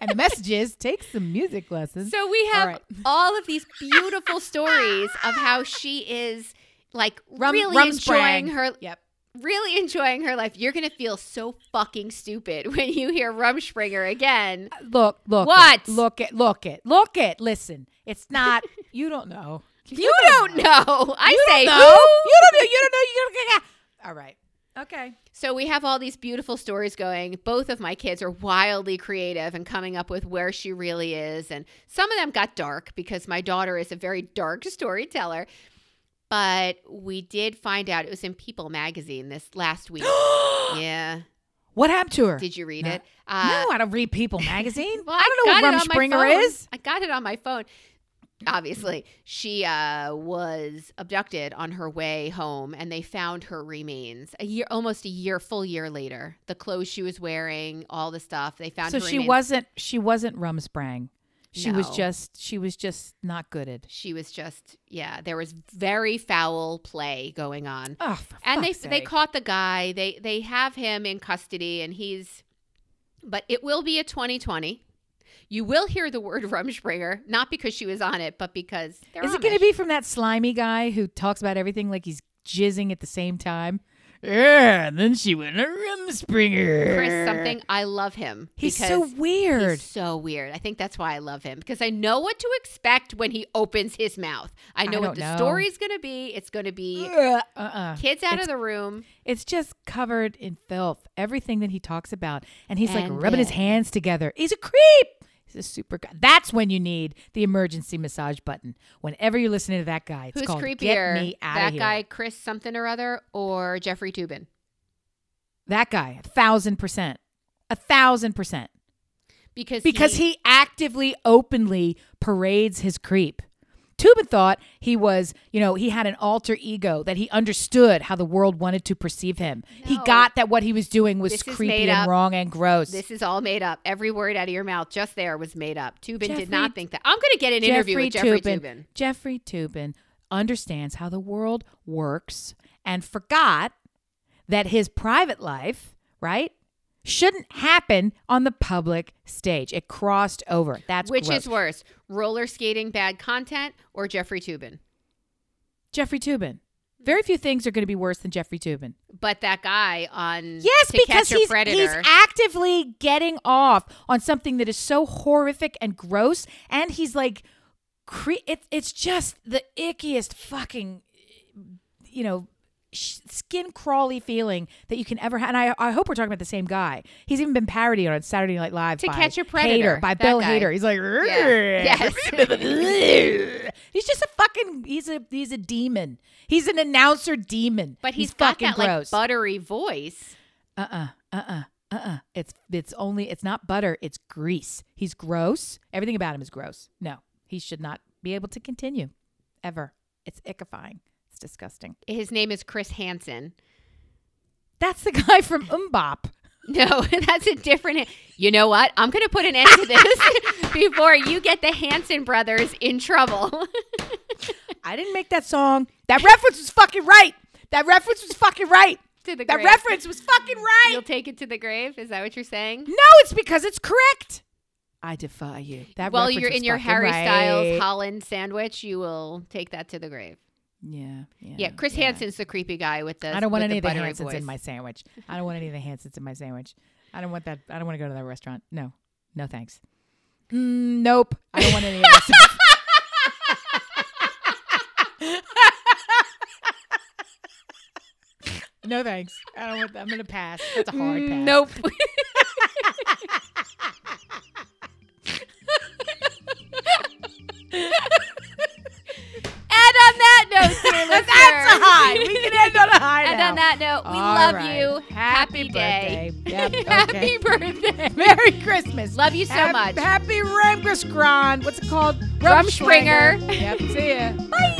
And the message is take some music lessons. So we have All all, right. of these beautiful stories of how she is like Rum- really enjoying her Yep. Really enjoying her life. You're gonna feel so fucking stupid when you hear Rumspringa again. Look, look. What? It, look it. Look it. Look it. Listen. It's not. you don't know. You don't know. I You say don't who? You don't know. You don't know. You don't know. All right. Okay. So we have all these beautiful stories going. Both of my kids are wildly creative and coming up with where she really is. And some of them got dark because my daughter is a very dark storyteller. But we did find out it was in People magazine this last week. yeah. What happened to her? Did you read No. it? Uh, no, I don't read People magazine. well, I don't know got what Rumspringa is. I got it on my phone. Obviously, she uh, was abducted on her way home, and they found her remains a year, almost a year, full year later. The clothes she was wearing, all the stuff they found. So her she remains. wasn't. She wasn't Rumsprang. She was just. She was just not gooded. She was just yeah. There was very foul play going on, Oh, and they fuck's they sake. caught the guy. They they have him in custody, and he's. But it will be a 2020. You will hear the word Rumspringa, not because she was on it, but because Is it going to be from that slimy guy who talks about everything like he's jizzing at the same time? Yeah, and then she went a rim springer. Chris something? I love him. He's so weird. He's so weird. I think that's why I love him because I know what to expect when he opens his mouth. I know I what the know. story's going to be. It's going to be uh, uh-uh. kids out It's- of the room. It's just covered in filth. Everything that he talks about, and he's like And rubbing his hands together. He's a creep. He's a super guy. That's when you need the emergency massage button. Whenever you're listening to that guy, it's Who's called creepier? "Get Me Out that of Here." guy, Chris something or other, or Jeffrey Toobin? That guy, a thousand percent, a thousand percent. Because because he, actively openly parades his creep Toobin thought he was you know he had an alter ego that he understood how the world wanted to perceive him he got that what he was doing was This creepy and wrong and gross This is all made up. Every word out of your mouth just there was made up. Toobin Jeffrey- did not think that. I'm going to get an interview with Jeffrey Toobin. Jeffrey Toobin understands how the world works and forgot that his private life, right, shouldn't happen on the public stage. It crossed over. That's Which gross. is worse, roller skating bad content or Jeffrey Toobin? Jeffrey Toobin. Very few things are going to be worse than Jeffrey Toobin. But that guy on Yes, because he's, Predator, he's actively getting off on something that is so horrific and gross, and he's like, cre- it's it's just the ickiest fucking, you know, skin crawly feeling that you can ever have. And I, I hope we're talking about the same guy. He's even been parodied on Saturday Night Live To by Catch a Predator, Hader, by that Bill guy. Hader. He's like, Yes. he's just a fucking he's a he's a demon. He's an announcer demon. but he's got fucking that gross. like buttery voice. Uh-uh. Uh-uh. Uh-uh. It's it's only it's not butter, it's grease. He's gross. Everything about him is gross. No. He should not be able to continue. Ever. It's ickifying. It's disgusting. His name is Chris Hansen. That's the guy from MMMBop. No, that's a different. You know what? I'm going to put an end to this before you get the Hanson brothers in trouble. I didn't make that song. That reference was fucking right. That reference was fucking right. to the That grave. reference was fucking right. You'll take it to the grave. Is that what you're saying? no, it's because it's correct. I defy you. That While you're in your Harry right. Styles Holland sandwich, you will take that to the grave. Yeah, yeah. Yeah, Chris yeah. Hansen's the creepy guy with the. I don't want any of the Hansons in my sandwich. I don't want any of the Hansons in my sandwich. I don't want that. I don't want to go to that restaurant. No, no thanks. Mm, nope. I don't want any of no thanks. I don't want. That. I'm gonna pass. That's a hard pass. Mm, Nope. and on that note, dear listener, That's a high. We can end on a high And now. on that note, we All love right. you. Happy, day. birthday. Yep, okay. Happy birthday. Merry Christmas. Love you so Hap- much. Happy Ramgrisgran. What's it called? Rumspringa. Yep. See ya. Bye.